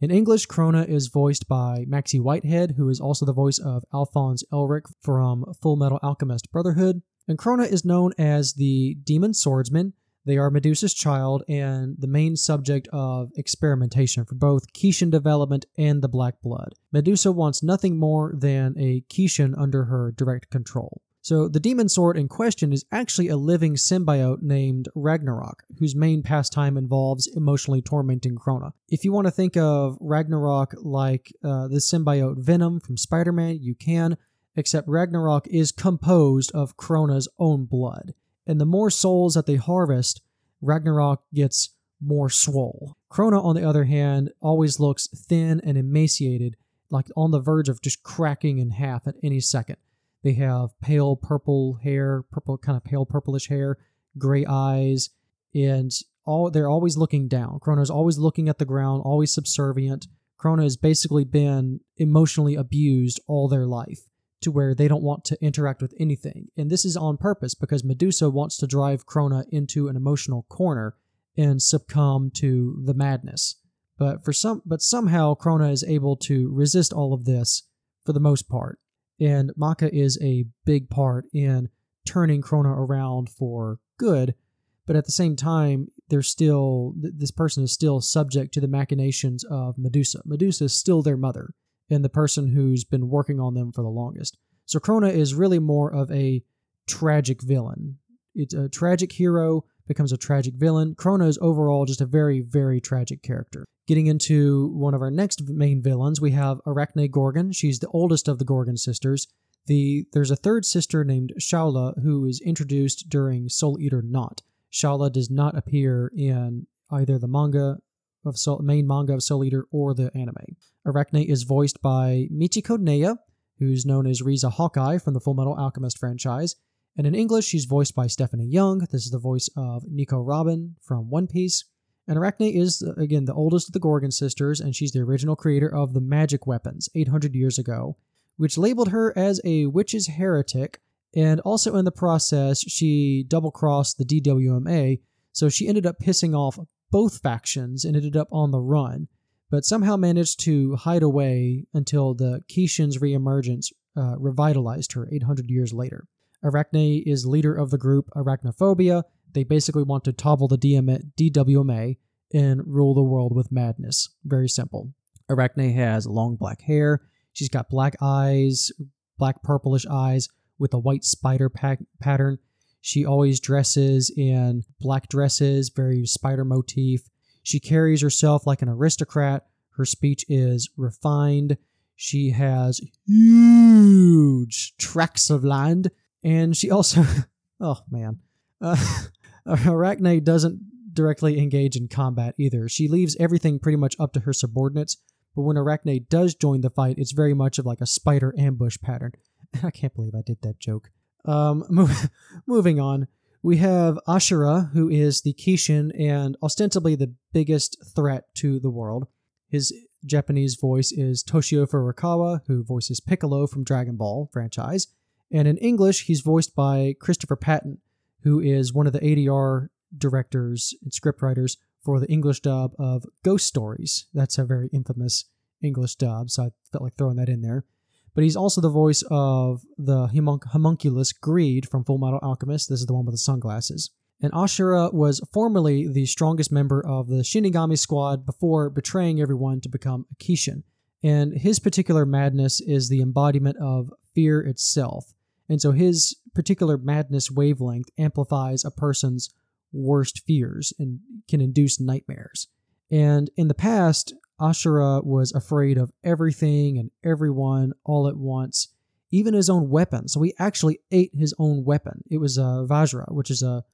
In English, Krona is voiced by Maxey Whitehead, who is also the voice of Alphonse Elric from Full Metal Alchemist Brotherhood. And Krona is known as the Demon Swordsman. They are Medusa's child and the main subject of experimentation for both Kishin development and the Black Blood. Medusa wants nothing more than a Kishin under her direct control. So the demon sword in question is actually a living symbiote named Ragnarok, whose main pastime involves emotionally tormenting Krona. If you want to think of Ragnarok like uh, the symbiote Venom from Spider Man, you can, except Ragnarok is composed of Krona's own blood. And the more souls that they harvest, Ragnarok gets more swole. Krona, on the other hand, always looks thin and emaciated, like on the verge of just cracking in half at any second. They have pale purple hair, purple kind of pale purplish hair, gray eyes, and all they're always looking down. Krona's always looking at the ground, always subservient. Krona has basically been emotionally abused all their life to where they don't want to interact with anything. And this is on purpose because Medusa wants to drive Krona into an emotional corner and succumb to the madness. But for some but somehow Krona is able to resist all of this for the most part. And Maka is a big part in turning Krona around for good, but at the same time, they're still this person is still subject to the machinations of Medusa. Medusa is still their mother and the person who's been working on them for the longest. So Krona is really more of a tragic villain. It's a tragic hero becomes a tragic villain. Krona is overall just a very, very tragic character. Getting into one of our next main villains, we have Arachne Gorgon. She's the oldest of the Gorgon sisters. The there's a third sister named Shaula who is introduced during Soul Eater Not. Shaula does not appear in either the manga of Soul, main manga of Soul Eater or the anime. Arachne is voiced by Michiko Neya, who's known as Riza Hawkeye from the Full Metal Alchemist franchise, And in English, she's voiced by Stephanie Young. This is the voice of Nico Robin from One Piece. And Arachne is, again, the oldest of the Gorgon sisters, and she's the original creator of the magic weapons 800 years ago, which labeled her as a witch's heretic. And also in the process, she double crossed the DWMA, so she ended up pissing off both factions and ended up on the run, but somehow managed to hide away until the Kishin's reemergence uh, revitalized her 800 years later. Arachne is leader of the group Arachnophobia. They basically want to topple the DM- DWMA and rule the world with madness. Very simple. Arachne has long black hair. She's got black eyes, black purplish eyes with a white spider pa- pattern. She always dresses in black dresses, very spider motif. She carries herself like an aristocrat. Her speech is refined. She has huge tracts of land and she also, oh man, uh, Arachne doesn't directly engage in combat either. She leaves everything pretty much up to her subordinates, but when Arachne does join the fight, it's very much of like a spider ambush pattern. I can't believe I did that joke. Um, move, moving on, we have Ashura, who is the Kishin and ostensibly the biggest threat to the world. His Japanese voice is Toshio Furukawa, who voices Piccolo from Dragon Ball franchise. And in English, he's voiced by Christopher Patton, who is one of the ADR directors and scriptwriters for the English dub of Ghost Stories. That's a very infamous English dub, so I felt like throwing that in there. But he's also the voice of the homunculus Greed from Full Metal Alchemist. This is the one with the sunglasses. And Ashura was formerly the strongest member of the Shinigami squad before betraying everyone to become a Kishin. And his particular madness is the embodiment of fear itself. And so his particular madness wavelength amplifies a person's worst fears and can induce nightmares. And in the past, Ashura was afraid of everything and everyone all at once, even his own weapon. So he actually ate his own weapon. It was a Vajra, which is a,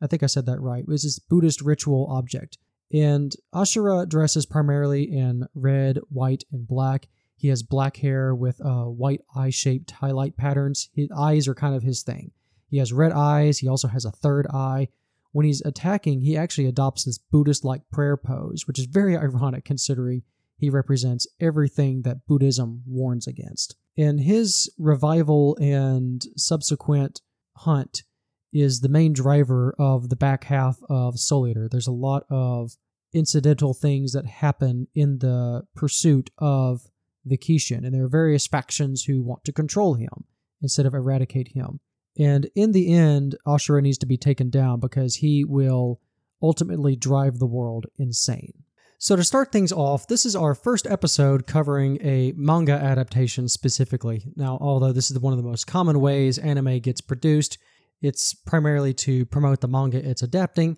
I think I said that right. It was this Buddhist ritual object. And Ashura dresses primarily in red, white, and black. He has black hair with uh, white eye shaped highlight patterns. His eyes are kind of his thing. He has red eyes. He also has a third eye. When he's attacking, he actually adopts this Buddhist like prayer pose, which is very ironic considering he represents everything that Buddhism warns against. And his revival and subsequent hunt is the main driver of the back half of Soul Eater. There's a lot of incidental things that happen in the pursuit of the Kishin, and there are various factions who want to control him instead of eradicate him. And in the end, Ashura needs to be taken down because he will ultimately drive the world insane. So, to start things off, this is our first episode covering a manga adaptation specifically. Now, although this is one of the most common ways anime gets produced, it's primarily to promote the manga it's adapting,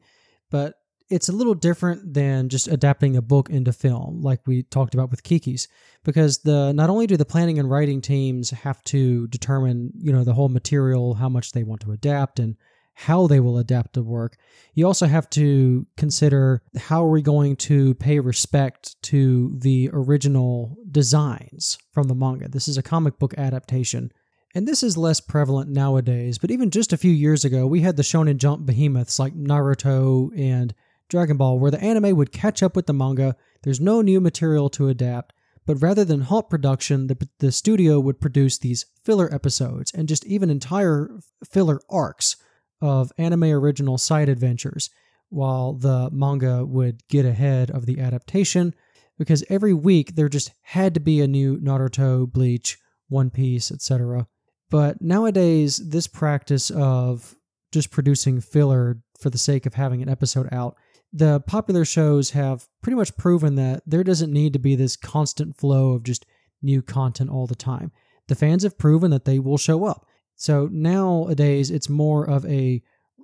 but it's a little different than just adapting a book into film, like we talked about with Kiki's, because the not only do the planning and writing teams have to determine, you know, the whole material, how much they want to adapt, and how they will adapt the work, you also have to consider how are we going to pay respect to the original designs from the manga. This is a comic book adaptation. And this is less prevalent nowadays, but even just a few years ago, we had the Shonen Jump behemoths like Naruto and Dragon Ball, where the anime would catch up with the manga, there's no new material to adapt, but rather than halt production, the, the studio would produce these filler episodes and just even entire filler arcs of anime original side adventures, while the manga would get ahead of the adaptation, because every week there just had to be a new Naruto, Bleach, One Piece, etc. But nowadays, this practice of just producing filler for the sake of having an episode out the popular shows have pretty much proven that there doesn't need to be this constant flow of just new content all the time. The fans have proven that they will show up. So nowadays, it's more of a,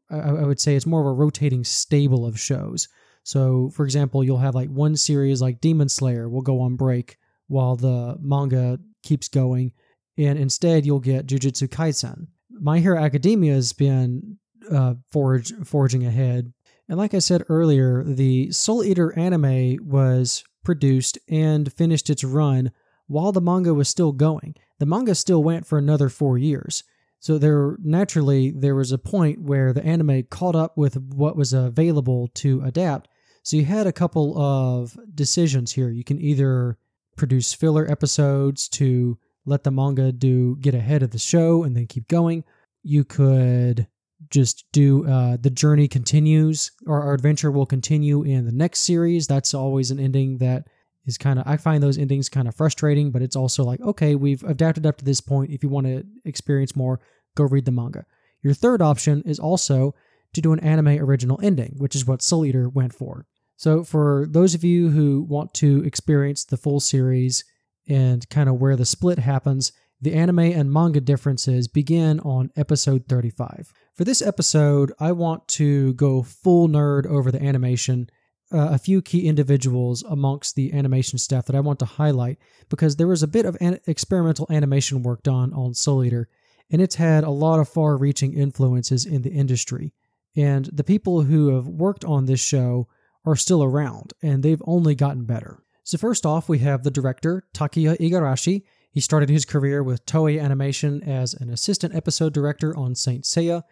I would say, it's more of a rotating stable of shows. So, for example, you'll have like one series like Demon Slayer will go on break while the manga keeps going, and instead you'll get Jujutsu Kaisen. My Hero Academia has been uh, forge, forging ahead and like I said earlier, the Soul Eater anime was produced and finished its run while the manga was still going. The manga still went for another four years. So there naturally there was a point where the anime caught up with what was available to adapt. So you had a couple of decisions here. You can either produce filler episodes to let the manga do get ahead of the show and then keep going. You could just do uh, the journey continues or our adventure will continue in the next series. That's always an ending that is kind of I find those endings kind of frustrating, but it's also like okay, we've adapted up to this point. If you want to experience more, go read the manga. Your third option is also to do an anime original ending, which is what Soul Eater went for. So for those of you who want to experience the full series and kind of where the split happens, the anime and manga differences begin on episode 35. For this episode, I want to go full nerd over the animation uh, a few key individuals amongst the animation staff that I want to highlight because there was a bit of an experimental animation work done on Soul Eater, and it's had a lot of far reaching influences in the industry. And the people who have worked on this show are still around, and they've only gotten better. So, first off, we have the director, Takuya Igarashi. He started his career with Toei Animation as an assistant episode director on Saint Seiya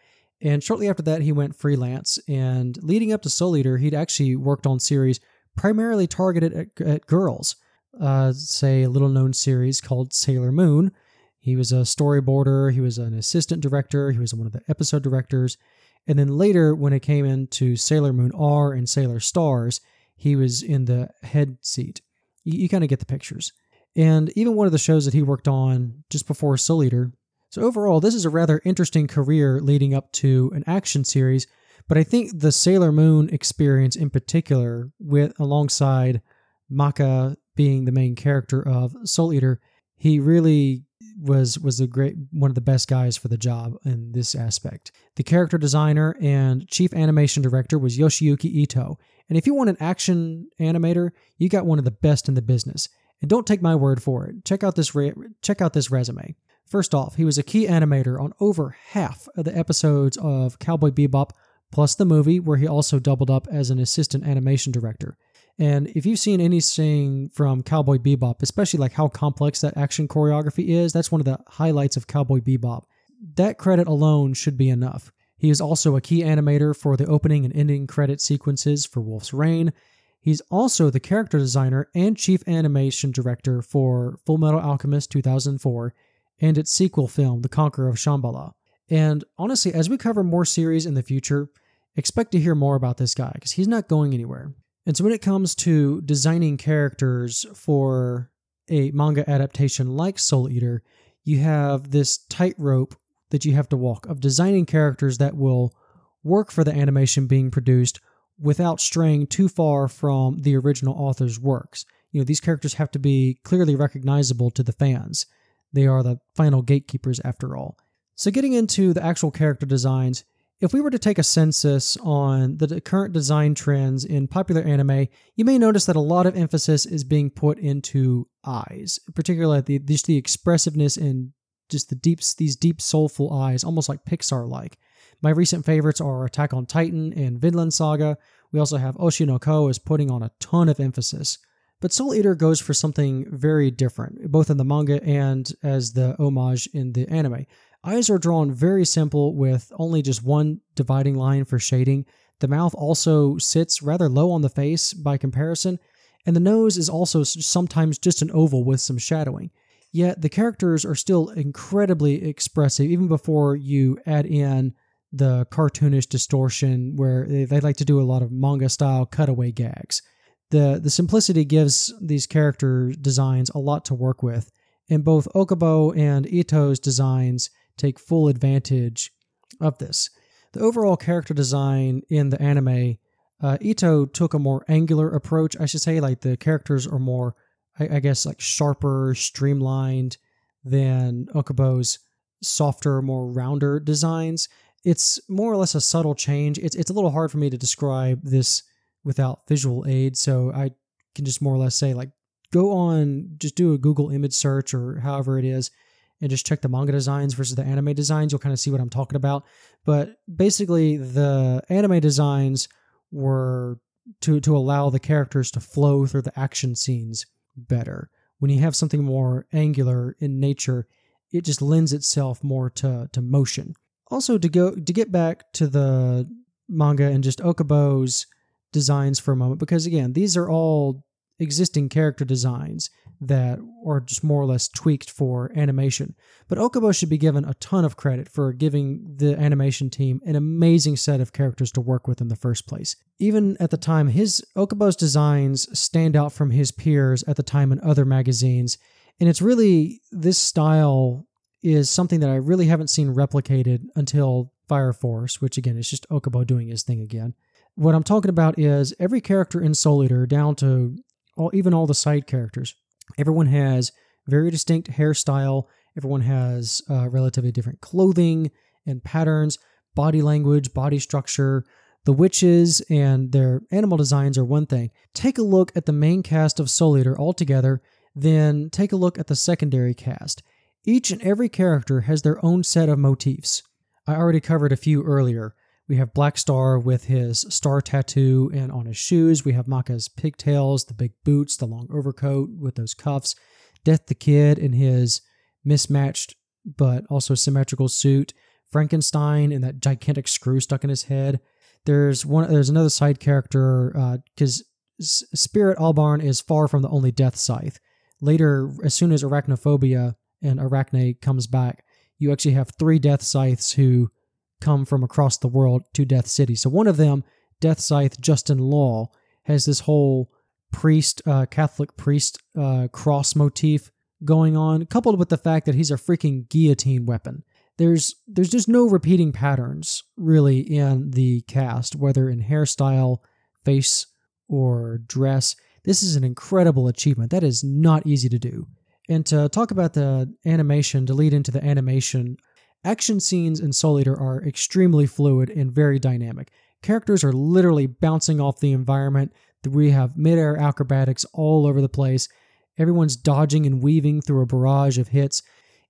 and shortly after that, he went freelance. And leading up to Soul Eater, he'd actually worked on series primarily targeted at, at girls. Uh, say a little known series called Sailor Moon. He was a storyboarder, he was an assistant director, he was one of the episode directors. And then later, when it came into Sailor Moon R and Sailor Stars, he was in the head seat. You, you kind of get the pictures. And even one of the shows that he worked on just before Soul Eater, so, overall, this is a rather interesting career leading up to an action series, but I think the Sailor Moon experience in particular, with alongside Maka being the main character of Soul Eater, he really was was a great one of the best guys for the job in this aspect. The character designer and chief animation director was Yoshiyuki Ito. And if you want an action animator, you got one of the best in the business. And don't take my word for it. Check out this re- check out this resume. First off, he was a key animator on over half of the episodes of Cowboy Bebop, plus the movie, where he also doubled up as an assistant animation director. And if you've seen anything from Cowboy Bebop, especially like how complex that action choreography is, that's one of the highlights of Cowboy Bebop. That credit alone should be enough. He is also a key animator for the opening and ending credit sequences for Wolf's Rain. He's also the character designer and chief animation director for Full Metal Alchemist 2004 and its sequel film, The Conqueror of Shambhala. And honestly, as we cover more series in the future, expect to hear more about this guy because he's not going anywhere. And so when it comes to designing characters for a manga adaptation like Soul Eater, you have this tightrope that you have to walk of designing characters that will work for the animation being produced without straying too far from the original author's works. You know, these characters have to be clearly recognizable to the fans. They are the final gatekeepers, after all. So, getting into the actual character designs, if we were to take a census on the current design trends in popular anime, you may notice that a lot of emphasis is being put into eyes, particularly the, just the expressiveness and just the deep, these deep, soulful eyes, almost like Pixar like. My recent favorites are Attack on Titan and Vinland Saga. We also have Oshi no Ko is putting on a ton of emphasis but Soul Eater goes for something very different, both in the manga and as the homage in the anime. Eyes are drawn very simple with only just one dividing line for shading. The mouth also sits rather low on the face by comparison, and the nose is also sometimes just an oval with some shadowing. Yet the characters are still incredibly expressive, even before you add in the cartoonish distortion where they like to do a lot of manga style cutaway gags the the simplicity gives these character designs a lot to work with, and both Ohkubo and Ito's designs take full advantage of this. The overall character design in the anime, uh, Ito took a more angular approach, I should say. Like the characters are more, I, I guess, like sharper, streamlined than Ohkubo's softer, more rounder designs. It's more or less a subtle change. It's it's a little hard for me to describe this without visual aid. So I can just more or less say, like, go on, just do a Google image search or however it is, and just check the manga designs versus the anime designs. You'll kind of see what I'm talking about. But basically, the anime designs were to, to allow the characters to flow through the action scenes better. When you have something more angular in nature, it just lends itself more to to motion. Also, to go to get back to the manga and just Ohkubo's designs for a moment, because again, these are all existing character designs that are just more or less tweaked for animation. But Ohkubo should be given a ton of credit for giving the animation team an amazing set of characters to work with in the first place. Even at the time, his Ohkubo's designs stand out from his peers at the time in other magazines, and it's really this style is something that I really haven't seen replicated until Fire Force, which again is just Okubo doing his thing again. What I'm talking about is every character in Soul Eater, down to all, even all the side characters, everyone has very distinct hairstyle. Everyone has uh, relatively different clothing and patterns, body language, body structure. The witches and their animal designs are one thing. Take a look at the main cast of Soul Eater altogether, then take a look at the secondary cast. Each and every character has their own set of motifs. I already covered a few earlier. We have Black Star with his star tattoo and on his shoes. We have Maka's pigtails, the big boots, the long overcoat with those cuffs. Death the Kid in his mismatched but also symmetrical suit. Frankenstein and that gigantic screw stuck in his head. There's one. There's another side character because uh, Spirit Albarn is far from the only death scythe. Later, as soon as Arachnophobia and Arachne comes back, you actually have three death scythes who come from across the world to Death City. So one of them, Death Scythe Justin Law, has this whole priest, uh, Catholic priest uh, cross motif going on, coupled with the fact that he's a freaking guillotine weapon. There's there's just no repeating patterns really in the cast, whether in hairstyle, face, or dress. This is an incredible achievement. That is not easy to do. And to talk about the animation, to lead into the animation Action scenes in Soul Eater are extremely fluid and very dynamic. Characters are literally bouncing off the environment. We have midair acrobatics all over the place. Everyone's dodging and weaving through a barrage of hits.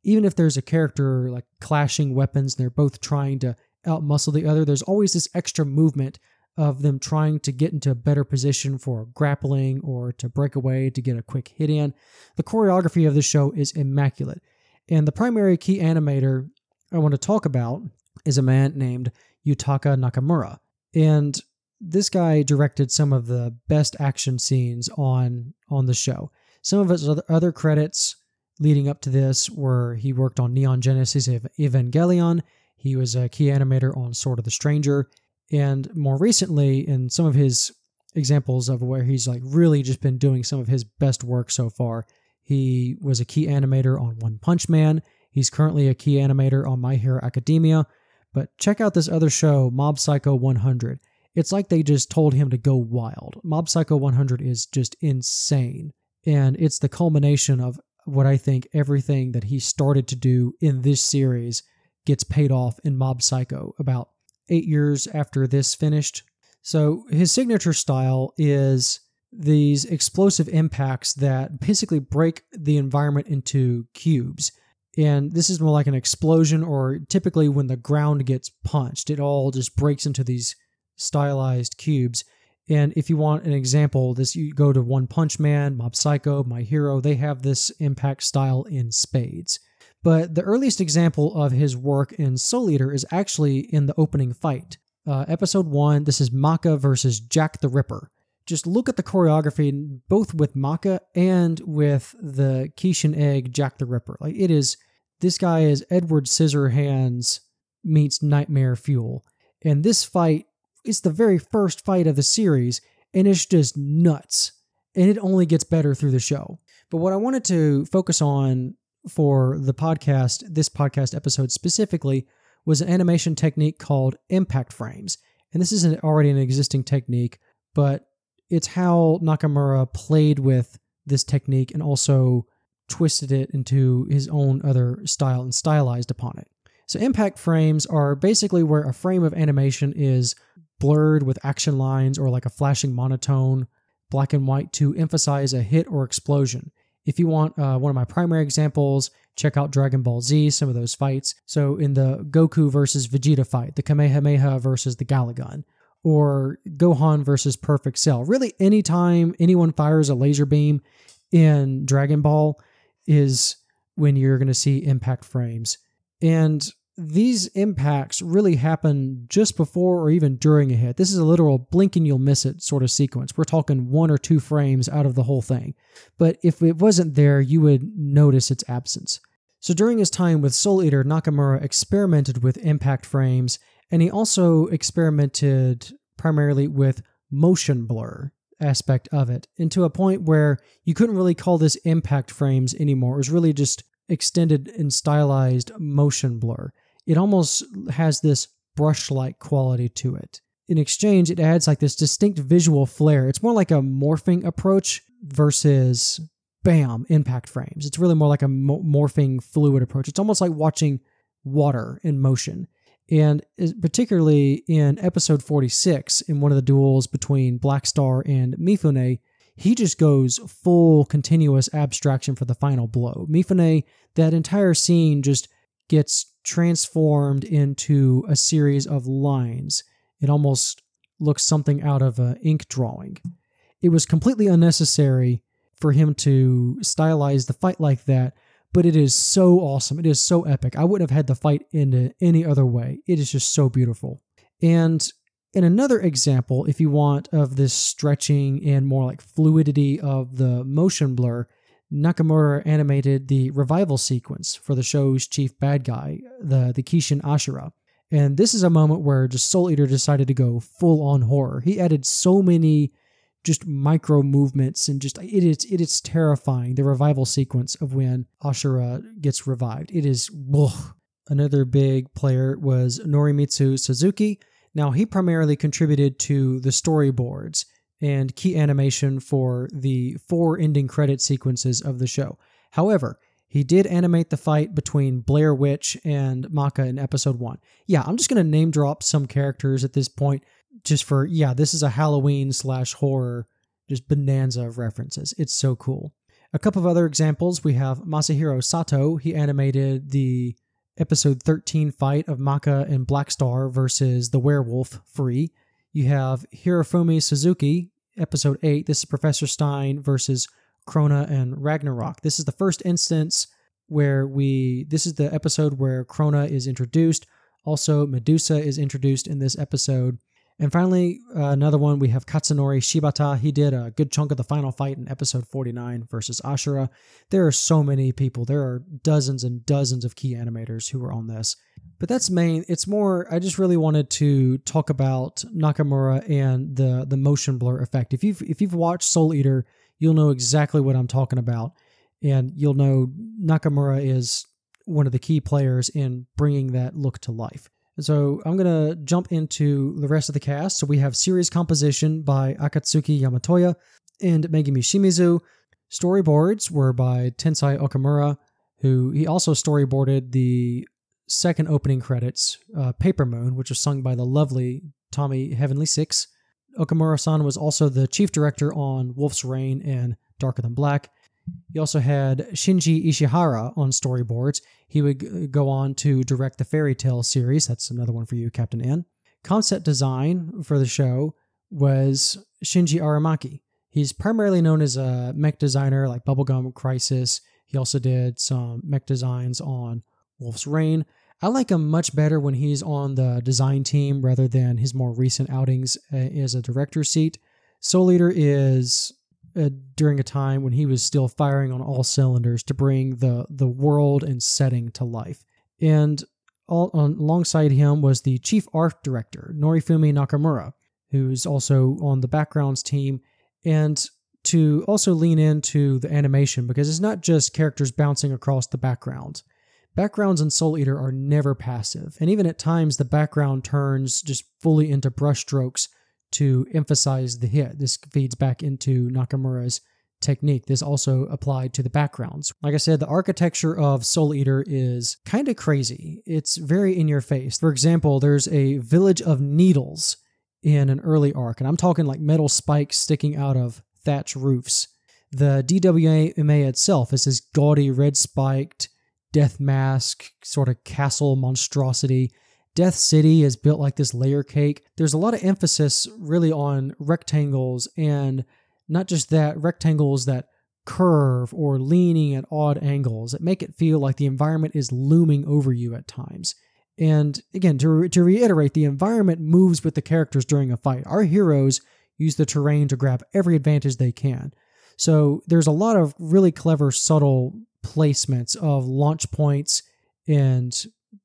Even if there's a character like clashing weapons, and they're both trying to outmuscle the other, there's always this extra movement of them trying to get into a better position for grappling or to break away to get a quick hit in. The choreography of the show is immaculate. And the primary key animator I want to talk about is a man named Yutaka Nakamura. And this guy directed some of the best action scenes on on the show. Some of his other credits leading up to this were he worked on Neon Genesis Evangelion, he was a key animator on Sword of the Stranger, and more recently in some of his examples of where he's like really just been doing some of his best work so far. He was a key animator on One Punch Man. He's currently a key animator on My Hero Academia. But check out this other show, Mob Psycho 100. It's like they just told him to go wild. Mob Psycho 100 is just insane. And it's the culmination of what I think everything that he started to do in this series gets paid off in Mob Psycho about eight years after this finished. So his signature style is these explosive impacts that basically break the environment into cubes. And this is more like an explosion, or typically when the ground gets punched, it all just breaks into these stylized cubes. And if you want an example, this you go to One Punch Man, Mob Psycho, My Hero, they have this impact style in spades. But the earliest example of his work in Soul Eater is actually in the opening fight. Uh, episode 1, this is Maka versus Jack the Ripper. Just look at the choreography, both with Maka and with the Kishin Egg Jack the Ripper. Like it is this guy is Edward Scissorhands meets Nightmare Fuel. And this fight is the very first fight of the series, and it's just nuts. And it only gets better through the show. But what I wanted to focus on for the podcast, this podcast episode specifically, was an animation technique called impact frames. And this isn't already an existing technique, but it's how Nakamura played with this technique and also twisted it into his own other style and stylized upon it. So, impact frames are basically where a frame of animation is blurred with action lines or like a flashing monotone, black and white to emphasize a hit or explosion. If you want uh, one of my primary examples, check out Dragon Ball Z, some of those fights. So, in the Goku versus Vegeta fight, the Kamehameha versus the Galick Gun, or Gohan versus Perfect Cell. Really, anytime anyone fires a laser beam in Dragon Ball, is when you're going to see impact frames. And these impacts really happen just before or even during a hit. This is a literal blink and you'll miss it sort of sequence. We're talking one or two frames out of the whole thing. But if it wasn't there, you would notice its absence. So during his time with Soul Eater, Nakamura experimented with impact frames, and he also experimented primarily with motion blur aspect of it, and to a point where you couldn't really call this impact frames anymore. It was really just extended and stylized motion blur it almost has this brush like quality to it. In exchange, it adds like this distinct visual flair. It's more like a morphing approach versus bam, impact frames. It's really more like a morphing fluid approach. It's almost like watching water in motion. And particularly in episode 46, in one of the duels between Black Star and Mifune, he just goes full continuous abstraction for the final blow. Mifune, that entire scene just gets transformed into a series of lines. It almost looks something out of an ink drawing. It was completely unnecessary for him to stylize the fight like that, but it is so awesome. It is so epic. I wouldn't have had the fight in any other way. It is just so beautiful. And in another example, if you want of this stretching and more like fluidity of the motion blur, Nakamura animated the revival sequence for the show's chief bad guy, the, the Kishin Ashura. And this is a moment where just Soul Eater decided to go full on horror. He added so many just micro movements and just it is it is terrifying the revival sequence of when Ashura gets revived. It is ugh. another big player was Norimitsu Suzuki. Now he primarily contributed to the storyboards and key animation for the four ending credit sequences of the show. However, he did animate the fight between Blair Witch and Maka in episode one. Yeah, I'm just going to name drop some characters at this point, just for, yeah, this is a Halloween slash horror, just bonanza of references. It's so cool. A couple of other examples we have Masahiro Sato. He animated the episode 13 fight of Maka and Black Star versus the werewolf Free. You have Hirofumi Suzuki, episode 8. This is Professor Stein versus Krona and Ragnarok. This is the first instance where we, this is the episode where Krona is introduced. Also, Medusa is introduced in this episode. And finally, uh, another one, we have Katsunori Shibata. He did a good chunk of the final fight in episode 49 versus Ashura. There are so many people. There are dozens and dozens of key animators who were on this. But that's main. It's more, I just really wanted to talk about Nakamura and the, the motion blur effect. If you've, if you've watched Soul Eater, you'll know exactly what I'm talking about. And you'll know Nakamura is one of the key players in bringing that look to life. So I'm going to jump into the rest of the cast. So we have series composition by Akatsuki Yamatoya and Megumi Shimizu. Storyboards were by Tensai Okamura, who he also storyboarded the second opening credits, uh, Paper Moon, which was sung by the lovely Tommy Heavenly Six. Okamura san was also the chief director on Wolf's Rain and Darker Than Black. He also had Shinji Ishihara on storyboards. He would go on to direct the Fairy Tail series. That's another one for you, Captain N. Concept design for the show was Shinji Aramaki. He's primarily known as a mech designer like Bubblegum Crisis. He also did some mech designs on Wolf's Rain. I like him much better when he's on the design team rather than his more recent outings uh, as a director seat. Soul Eater is uh, during a time when he was still firing on all cylinders to bring the the world and setting to life. And all, on, alongside him was the chief art director Norifumi Nakamura, who's also on the backgrounds team, and to also lean into the animation because it's not just characters bouncing across the background. Backgrounds in Soul Eater are never passive, and even at times the background turns just fully into brushstrokes to emphasize the hit. This feeds back into Nakamura's technique. This also applied to the backgrounds. Like I said, the architecture of Soul Eater is kind of crazy. It's very in your face. For example, there's a village of needles in an early arc, and I'm talking like metal spikes sticking out of thatch roofs. The DWMA itself is this gaudy red spiked death mask sort of castle monstrosity Death City is built like this layer cake. There's a lot of emphasis really on rectangles and not just that, rectangles that curve or leaning at odd angles that make it feel like the environment is looming over you at times. And again, to, to reiterate, the environment moves with the characters during a fight. Our heroes use the terrain to grab every advantage they can. So there's a lot of really clever, subtle placements of launch points and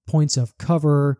points of cover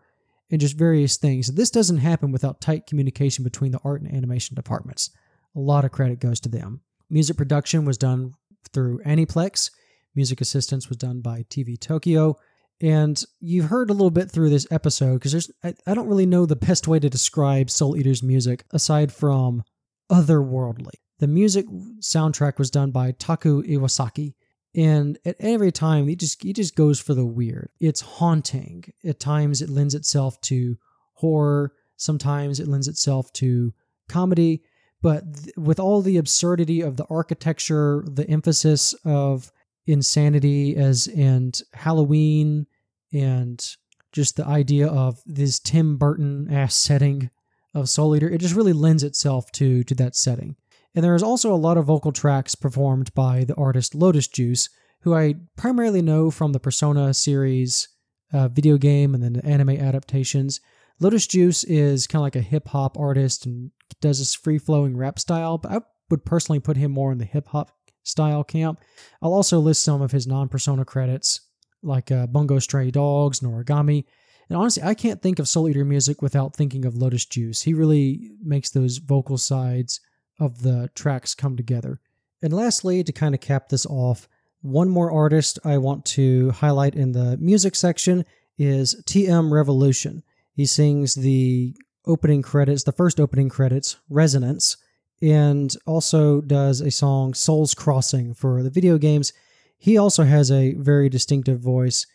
and just various things. This doesn't happen without tight communication between the art and animation departments. A lot of credit goes to them. Music production was done through Aniplex. Music assistance was done by TV Tokyo. And you've heard a little bit through this episode because there's I, I don't really know the best way to describe Soul Eater's music aside from otherworldly. The music soundtrack was done by Taku Iwasaki, and at every time he just he just goes for the weird. It's haunting. At times it lends itself to horror. Sometimes it lends itself to comedy. But th- with all the absurdity of the architecture, the emphasis of insanity as and Halloween and just the idea of this Tim Burton ass setting of Soul Eater, it just really lends itself to to that setting. And there is also a lot of vocal tracks performed by the artist Lotus Juice, who I primarily know from the Persona series uh, video game and then the anime adaptations. Lotus Juice is kind of like a hip hop artist and does this free flowing rap style, but I would personally put him more in the hip hop style camp. I'll also list some of his non Persona credits, like uh, Bungo Stray Dogs, Noragami. And honestly, I can't think of Soul Eater music without thinking of Lotus Juice. He really makes those vocal sides of the tracks come together. And lastly, to kind of cap this off, one more artist I want to highlight in the music section is TM Revolution. He sings the opening credits, the first opening credits, Resonance, and also does a song Souls Crossing for the video games. He also has a very distinctive voice.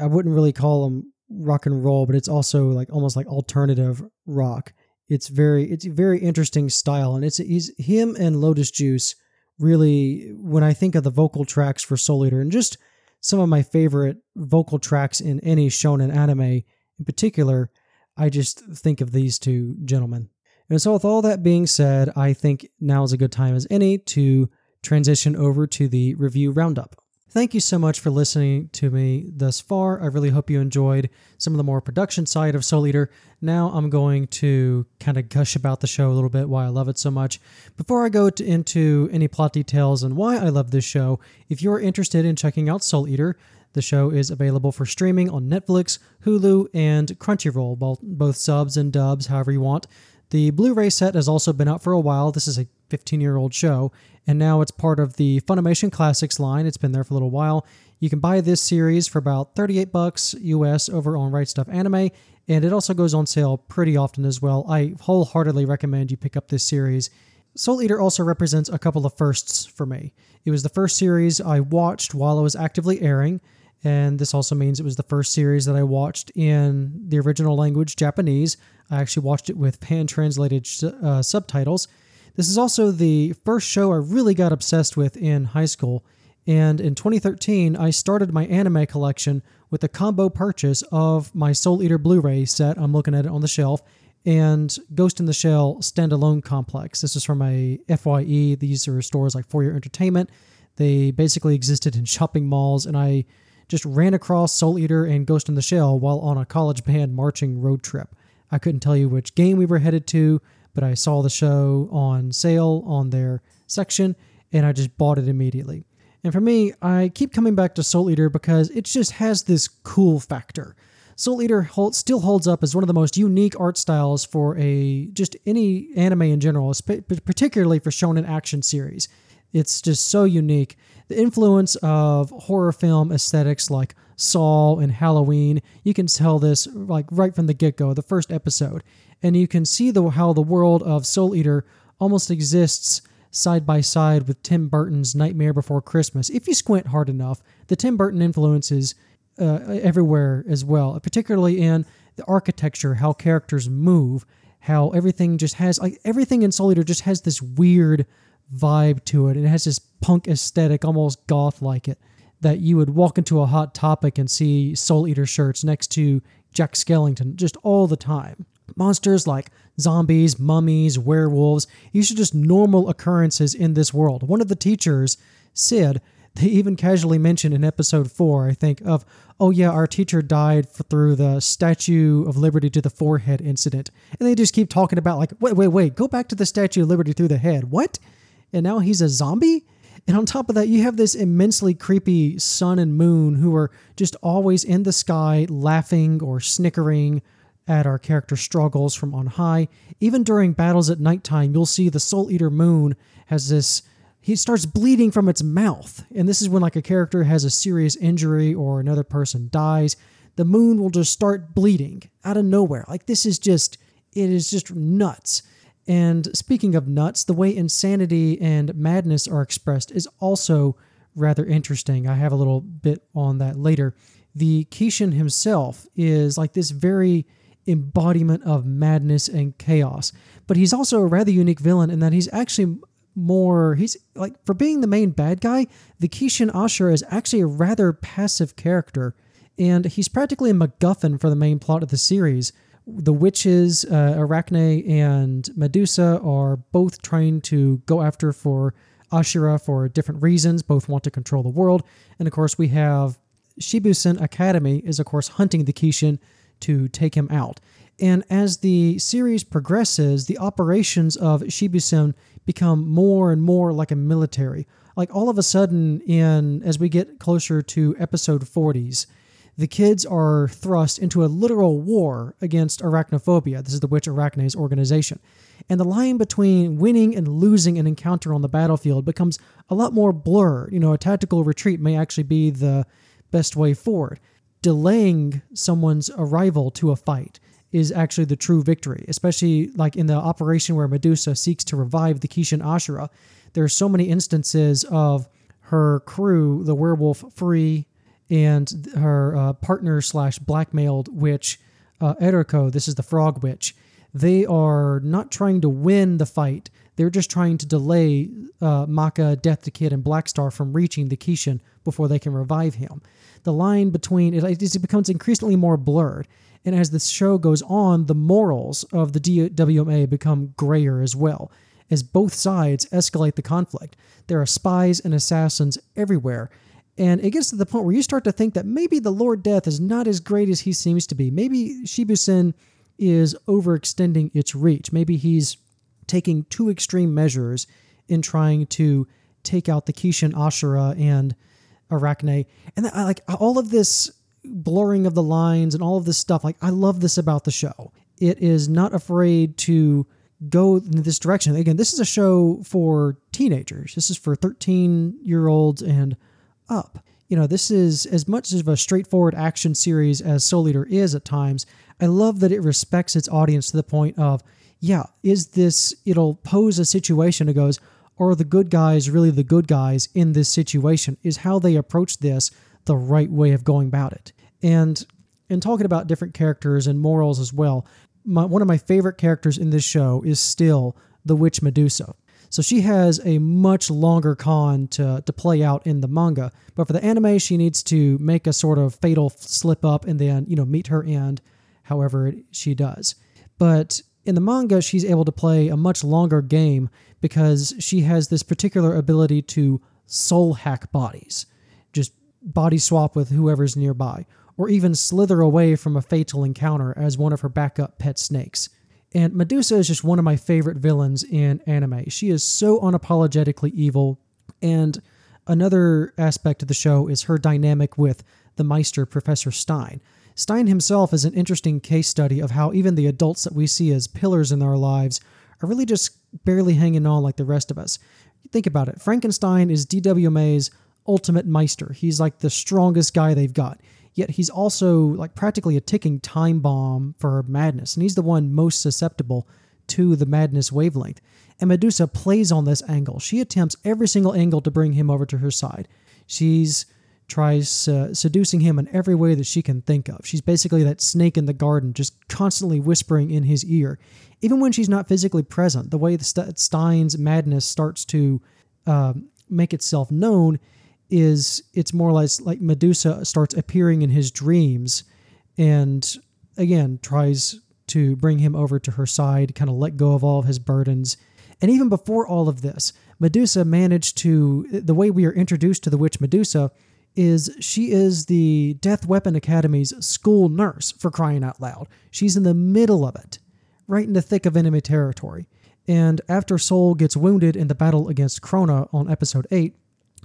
I wouldn't really call him rock and roll, but it's also like almost like alternative rock. It's very it's a very interesting style, and it's he's him and Lotus Juice really when I think of the vocal tracks for Soul Eater and just some of my favorite vocal tracks in any shonen anime in particular, I just think of these two gentlemen. And so, with all that being said, I think now is a good time as any to transition over to the review roundup. Thank you so much for listening to me thus far. I really hope you enjoyed some of the more production side of Soul Eater. Now I'm going to kind of gush about the show a little bit, why I love it so much. Before I go to, into any plot details and why I love this show, if you're interested in checking out Soul Eater, the show is available for streaming on Netflix, Hulu, and Crunchyroll, both, subs and dubs, however you want. The Blu ray set has also been out for a while. This is a 15 year old show, and now it's part of the Funimation Classics line. It's been there for a little while. You can buy this series for about 38 bucks US over on Right Stuf Anime, and it also goes on sale pretty often as well. I wholeheartedly recommend you pick up this series. Soul Eater also represents a couple of firsts for me. It was the first series I watched while it was actively airing, and this also means it was the first series that I watched in the original language, Japanese. I actually watched it with pan translated uh, subtitles. This is also the first show I really got obsessed with in high school. And in 2013, I started my anime collection with a combo purchase of my Soul Eater Blu ray set. I'm looking at it on the shelf. And Ghost in the Shell standalone complex. This is from a FYE. These are stores like For Your Entertainment. They basically existed in shopping malls, and I just ran across Soul Eater and Ghost in the Shell while on a college band marching road trip. I couldn't tell you which game we were headed to, but I saw the show on sale on their section and I just bought it immediately. And for me, I keep coming back to Soul Eater because it just has this cool factor. Soul Eater hold, still holds up as one of the most unique art styles for a just any anime in general, particularly for shonen action series. It's just so unique. The influence of horror film aesthetics like Saw and Halloween, you can tell this like right from the get-go, the first episode. And you can see the how the world of Soul Eater almost exists side by side with Tim Burton's Nightmare Before Christmas. If you squint hard enough, the Tim Burton influence is uh, everywhere as well, particularly in the architecture, how characters move, how everything just has like everything in Soul Eater just has this weird vibe to it. It has this punk aesthetic, almost goth like it, that you would walk into a Hot Topic and see Soul Eater shirts next to Jack Skellington just all the time. Monsters like zombies, mummies, werewolves. These are just normal occurrences in this world. One of the teachers, Sid, they even casually mentioned in episode four, I think, of, oh yeah, our teacher died through the Statue of Liberty to the forehead incident. And they just keep talking about, like, wait, wait, wait, go back to the Statue of Liberty through the head. What? And now he's a zombie? And on top of that, you have this immensely creepy sun and moon who are just always in the sky laughing or snickering at our character struggles from on high. Even during battles at nighttime, you'll see the Soul Eater moon has this he starts bleeding from its mouth. And this is when like a character has a serious injury or another person dies, the moon will just start bleeding out of nowhere. Like this is just it is just nuts. And speaking of nuts, the way insanity and madness are expressed is also rather interesting. I have a little bit on that later. The Kishin himself is like this very embodiment of madness and chaos, but he's also a rather unique villain in that he's actually more he's like for being the main bad guy the kishin ashura is actually a rather passive character and he's practically a macguffin for the main plot of the series the witches uh, arachne and medusa are both trying to go after for ashura for different reasons both want to control the world and of course we have shibusen academy is of course hunting the kishin to take him out and as the series progresses, the operations of Shibusen become more and more like a military. Like all of a sudden, in as we get closer to episode 40s, the kids are thrust into a literal war against arachnophobia. This is the Witch Arachne's organization. And the line between winning and losing an encounter on the battlefield becomes a lot more blurred. You know, a tactical retreat may actually be the best way forward. Delaying someone's arrival to a fight is actually the true victory, especially like in the operation where Medusa seeks to revive the Kishin Ashura. There are so many instances of her crew, the werewolf Free, and her uh, partner slash blackmailed witch, uh, Eruka, this is the frog witch. They are not trying to win the fight. They're just trying to delay uh, Maka, Death the Kid, and Blackstar from reaching the Kishin before they can revive him. The line between it, it becomes increasingly more blurred. And as the show goes on, the morals of the DWMA become grayer as well, as both sides escalate the conflict. There are spies and assassins everywhere. And it gets to the point where you start to think that maybe the Lord Death is not as great as he seems to be. Maybe Shibusen is overextending its reach. Maybe he's taking too extreme measures in trying to take out the Kishin Ashura and Arachne. And that, like all of this blurring of the lines and all of this stuff. Like, I love this about the show. It is not afraid to go in this direction. Again, this is a show for teenagers. This is for 13 year olds and up. You know, this is as much of a straightforward action series as Soul Eater is at times. I love that it respects its audience to the point of, yeah, is this, it'll pose a situation that goes, are the good guys really the good guys in this situation? Is how they approach this the right way of going about it. And in talking about different characters and morals as well, my, one of my favorite characters in this show is still the witch Medusa. So she has a much longer con to, to play out in the manga, but for the anime, she needs to make a sort of fatal slip up and then, you know, meet her end however she does. But in the manga, she's able to play a much longer game because she has this particular ability to soul hack bodies just body swap with whoever's nearby, or even slither away from a fatal encounter as one of her backup pet snakes. And Medusa is just one of my favorite villains in anime. She is so unapologetically evil. And another aspect of the show is her dynamic with the Meister, Professor Stein. Stein himself is an interesting case study of how even the adults that we see as pillars in our lives are really just barely hanging on like the rest of us. Think about it Frankenstein is DWMA's ultimate Meister. He's like the strongest guy they've got. Yet he's also like practically a ticking time bomb for madness, and he's the one most susceptible to the madness wavelength. And Medusa plays on this angle. She attempts every single angle to bring him over to her side. She's tries uh, seducing him in every way that she can think of. She's basically that snake in the garden, just constantly whispering in his ear. Even when she's not physically present, the way the St- Stein's madness starts to uh, make itself known is it's more or less like Medusa starts appearing in his dreams and again tries to bring him over to her side, kind of let go of all of his burdens. And even before all of this, Medusa managed to, the way we are introduced to the witch Medusa is she is the Death Weapon Academy's school nurse for crying out loud. She's in the middle of it, right in the thick of enemy territory. And after Soul gets wounded in the battle against Krona on episode 8,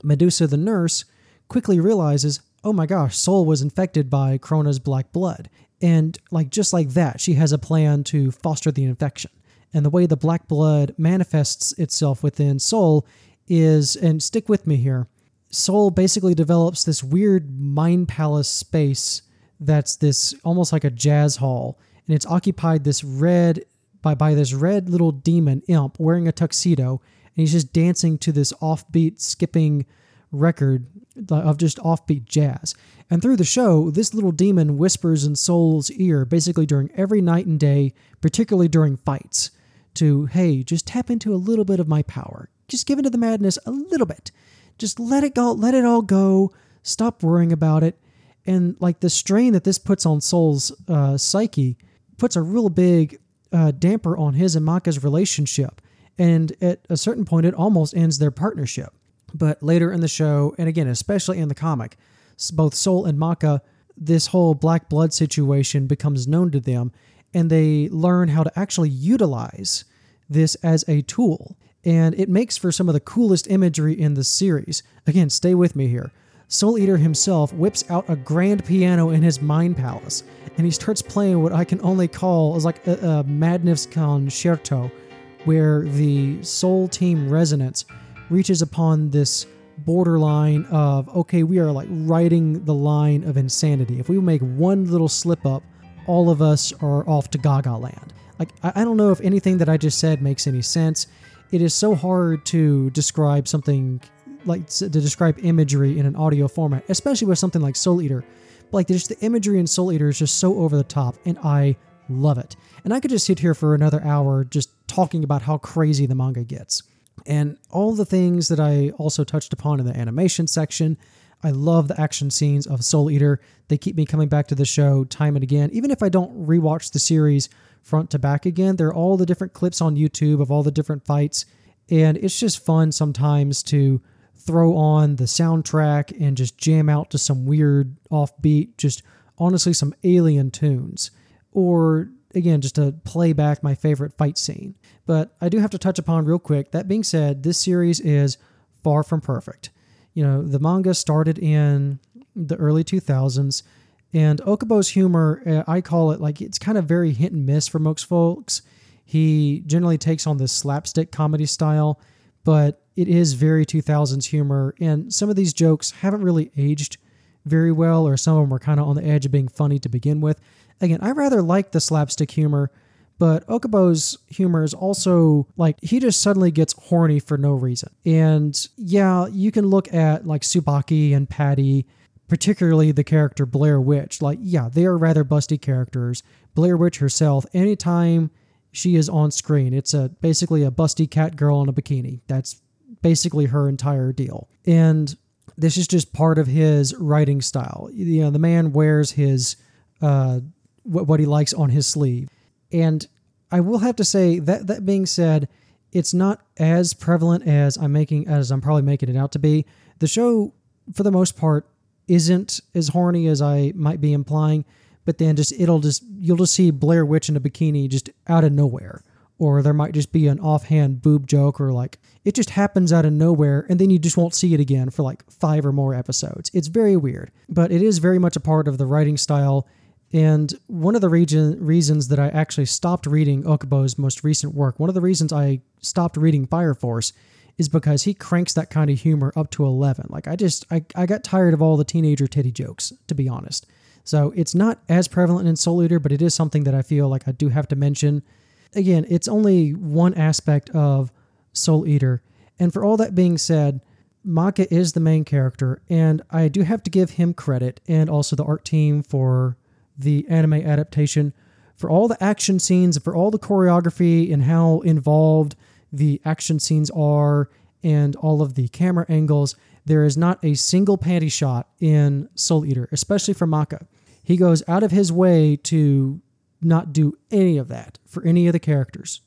Medusa the nurse quickly realizes, oh my gosh, Soul was infected by Krona's black blood. And like just like that, she has a plan to foster the infection. And the way the black blood manifests itself within Soul is, and stick with me here, Soul basically develops this weird mind palace space that's this almost like a jazz hall. And it's occupied this red by by this red little demon imp wearing a tuxedo, and he's just dancing to this offbeat skipping record of just offbeat jazz. And through the show, this little demon whispers in Soul's ear basically during every night and day, particularly during fights, to, hey, just tap into a little bit of my power. Just give into the madness a little bit. Just let it go, let it all go. Stop worrying about it. And like the strain that this puts on Soul's uh, psyche puts a real big uh, damper on his and Maka's relationship. And at a certain point, it almost ends their partnership. But later in the show, and again, especially in the comic, both Soul and Maka, this whole black blood situation becomes known to them, and they learn how to actually utilize this as a tool. And it makes for some of the coolest imagery in the series. Again, stay with me here. Soul Eater himself whips out a grand piano in his mind palace, and he starts playing what I can only call as like a, a Madness concerto, where the Soul Team resonance reaches upon this borderline of okay, we are like riding the line of insanity. If we make one little slip up, all of us are off to Gaga land. Like I, don't know if anything that I just said makes any sense. It is so hard to describe something like to describe imagery in an audio format, especially with something like Soul Eater. Like just the imagery in Soul Eater is just so over the top, and I love it. And I could just sit here for another hour just talking about how crazy the manga gets and all the things that I also touched upon in the animation section. I love the action scenes of Soul Eater. They keep me coming back to the show time and again. Even if I don't rewatch the series front to back again, there are all the different clips on YouTube of all the different fights. And it's just fun sometimes to throw on the soundtrack and just jam out to some weird offbeat, just honestly some alien tunes. Or again, just to play back my favorite fight scene. But I do have to touch upon real quick. That being said, this series is far from perfect. You know, the manga started in the early 2000s, and Ohkubo's humor, uh, I call it like it's kind of very hit and miss for most folks. He generally takes on this slapstick comedy style, but it is very 2000s humor, and some of these jokes haven't really aged very well, or some of them were kind of on the edge of being funny to begin with. Again, I rather like the slapstick humor, but Ohkubo's humor is also like he just suddenly gets horny for no reason. And yeah, you can look at like Tsubaki and Patty, particularly the character Blair Witch. Like, yeah, they are rather busty characters. Blair Witch herself, anytime she is on screen, it's a basically a busty cat girl in a bikini. That's basically her entire deal. And this is just part of his writing style. You know, the man wears his uh, what, what he likes on his sleeve. And I will have to say that that being said, it's not as prevalent as I'm making as I'm probably making it out to be. The show, for the most part, isn't as horny as I might be implying, but then just it'll just you'll just see Blair Witch in a bikini just out of nowhere. Or there might just be an offhand boob joke, or like it just happens out of nowhere, and then you just won't see it again for like five or more episodes. It's very weird, but it is very much a part of the writing style and one of the region, reasons that I actually stopped reading Ohkubo's most recent work, one of the reasons I stopped reading Fire Force is because he cranks that kind of humor up to 11. Like, I just, I, I got tired of all the teenager titty jokes, to be honest. So it's not as prevalent in Soul Eater, but it is something that I feel like I do have to mention. Again, it's only one aspect of Soul Eater. And for all that being said, Maka is the main character, and I do have to give him credit and also the art team for the anime adaptation for all the action scenes, for all the choreography and how involved the action scenes are and all of the camera angles. There is not a single panty shot in Soul Eater, especially for Maka. He goes out of his way to not do any of that for any of the characters.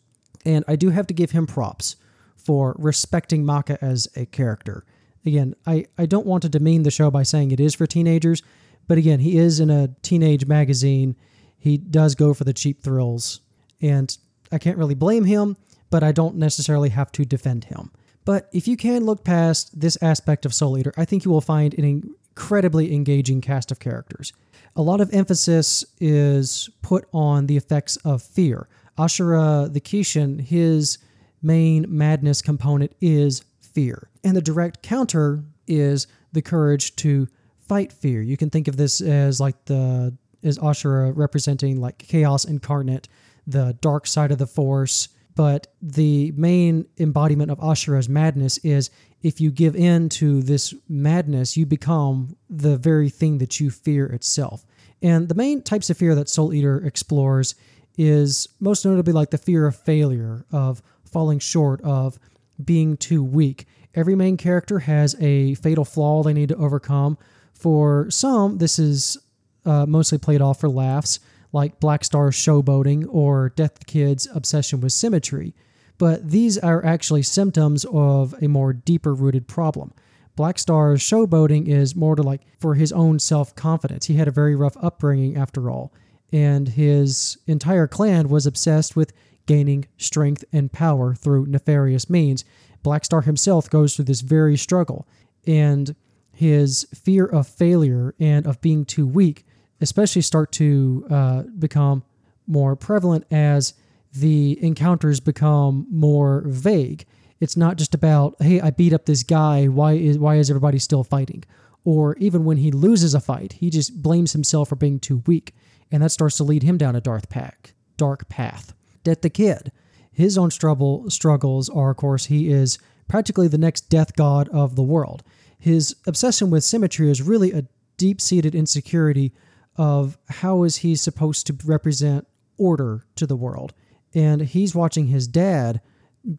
And I do have to give him props for respecting Maka as a character. Again, I, I don't want to demean the show by saying it is for teenagers, but again, he is in a teenage magazine. He does go for the cheap thrills, and I can't really blame him, but I don't necessarily have to defend him. But if you can look past this aspect of Soul Eater, I think you will find an incredibly engaging cast of characters. A lot of emphasis is put on the effects of fear. Ashura the Kishin, his main madness component is fear. And the direct counter is the courage to fight fear. You can think of this as like the as Ashura uh, representing like chaos incarnate, the dark side of the force. But the main embodiment of Ashura's madness is if you give in to this madness, you become the very thing that you fear itself. And the main types of fear that Soul Eater explores is most notably like the fear of failure, of falling short, of being too weak. Every main character has a fatal flaw they need to overcome. For some, this is uh, mostly played off for laughs, like Black Star's showboating or Death Kid's obsession with symmetry. But these are actually symptoms of a more deeper rooted problem. Black Star's showboating is more to like for his own self confidence. He had a very rough upbringing after all, and his entire clan was obsessed with gaining strength and power through nefarious means. Black Star himself goes through this very struggle, and his fear of failure and of being too weak, especially, start to uh, become more prevalent as the encounters become more vague. It's not just about, hey, I beat up this guy. Why is why is everybody still fighting? Or even when he loses a fight, he just blames himself for being too weak, and that starts to lead him down a dark path. Dark path. Death the Kid, his own struggle struggles are, of course, he is practically the next death god of the world. His obsession with symmetry is really a deep-seated insecurity of how is he supposed to represent order to the world. And he's watching his dad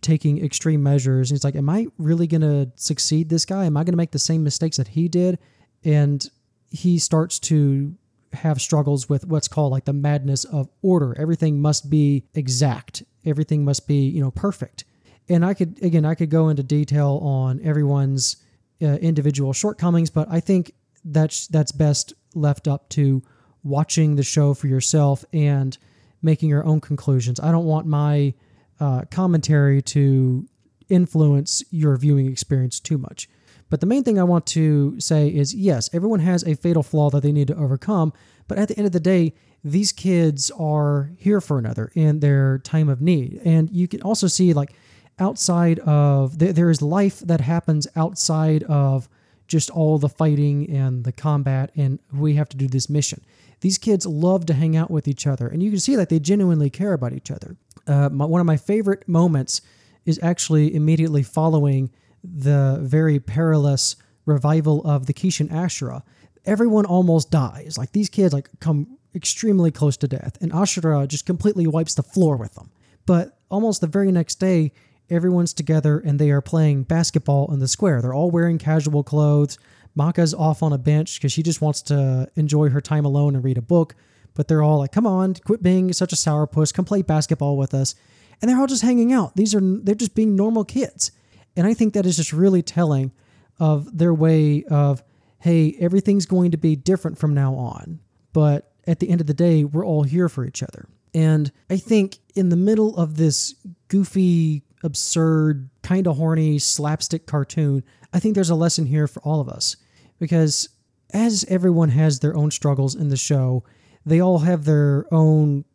taking extreme measures. And he's like, Am I really going to succeed this guy? Am I going to make the same mistakes that he did? And he starts to have struggles with what's called like the madness of order. Everything must be exact, everything must be, you know, perfect. And I could, again, I could go into detail on everyone's uh, individual shortcomings, but I think that's that's best left up to watching the show for yourself and making your own conclusions. I don't want my uh, commentary to influence your viewing experience too much. But the main thing I want to say is yes, everyone has a fatal flaw that they need to overcome. But at the end of the day, these kids are here for another in their time of need. And you can also see, like, outside of there, there is life that happens outside of just all the fighting and the combat, and we have to do this mission. These kids love to hang out with each other, and you can see that they genuinely care about each other. Uh, my, one of my favorite moments is actually immediately following the very perilous revival of the Kishin Ashura. Everyone almost dies. Like these kids like come extremely close to death, and Ashura just completely wipes the floor with them. But almost the very next day, everyone's together and they are playing basketball in the square. They're all wearing casual clothes. Maka's off on a bench because she just wants to enjoy her time alone and read a book. But they're all like, "Come on, quit being such a sourpuss. Come play basketball with us." And they're all just hanging out. These are they're just being normal kids. And I think that is just really telling of their way of, hey, everything's going to be different from now on. But at the end of the day, we're all here for each other. And I think in the middle of this goofy, absurd, kind of horny slapstick cartoon, I think there's a lesson here for all of us. Because as everyone has their own struggles in the show, they all have their own,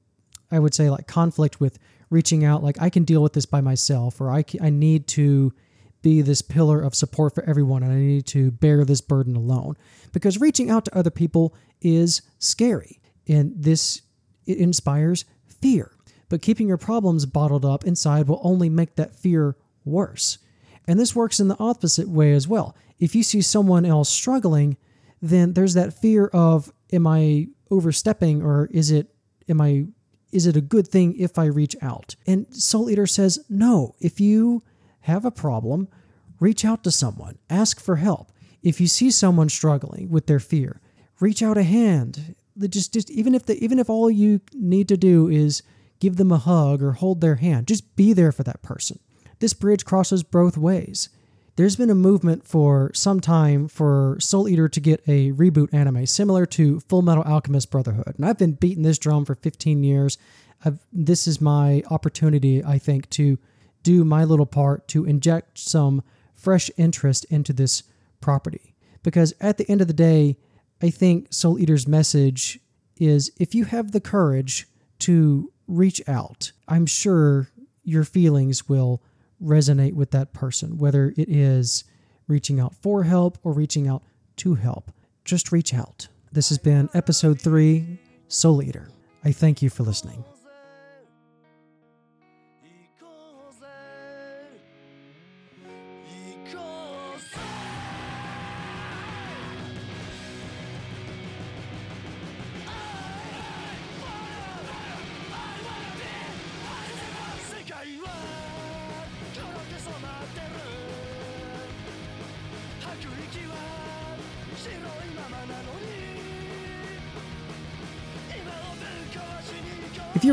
I would say, like conflict with reaching out, like, I can deal with this by myself, or I, I need to be this pillar of support for everyone and I need to bear this burden alone. Because reaching out to other people is scary and this it inspires fear. But keeping your problems bottled up inside will only make that fear worse. And this works in the opposite way as well. If you see someone else struggling, then there's that fear of am I overstepping or is it am I is it a good thing if I reach out? And Soul Eater says, no. If you have a problem, reach out to someone, ask for help. If you see someone struggling with their fear, reach out a hand, just just even if the even if all you need to do is give them a hug or hold their hand, just be there for that person. This bridge crosses both ways. There's been a movement for some time for Soul Eater to get a reboot anime similar to Full Metal Alchemist Brotherhood. And I've been beating this drum for 15 years. I've, this is my opportunity, I think, to do my little part to inject some fresh interest into this property. Because at the end of the day, I think Soul Eater's message is if you have the courage to reach out, I'm sure your feelings will resonate with that person, whether it is reaching out for help or reaching out to help. Just reach out. This has been episode three, Soul Eater. I thank you for listening.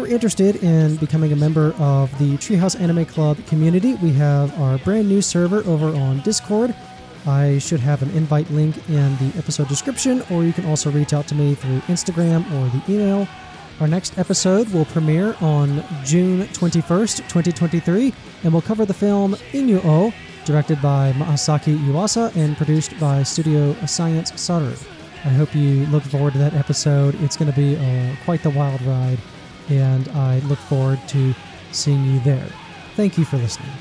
You're interested in becoming a member of the Treehouse Anime Club community, we have our brand new server over on Discord. I should have an invite link in the episode description, or you can also reach out to me through Instagram or the email. Our next episode will premiere on June 21st, 2023, and will cover the film Inu-Oh, directed by Masaaki Yuasa and produced by Studio Science Saru. I hope you look forward to that episode. It's going to be uh, quite the wild ride, and I look forward to seeing you there. Thank you for listening.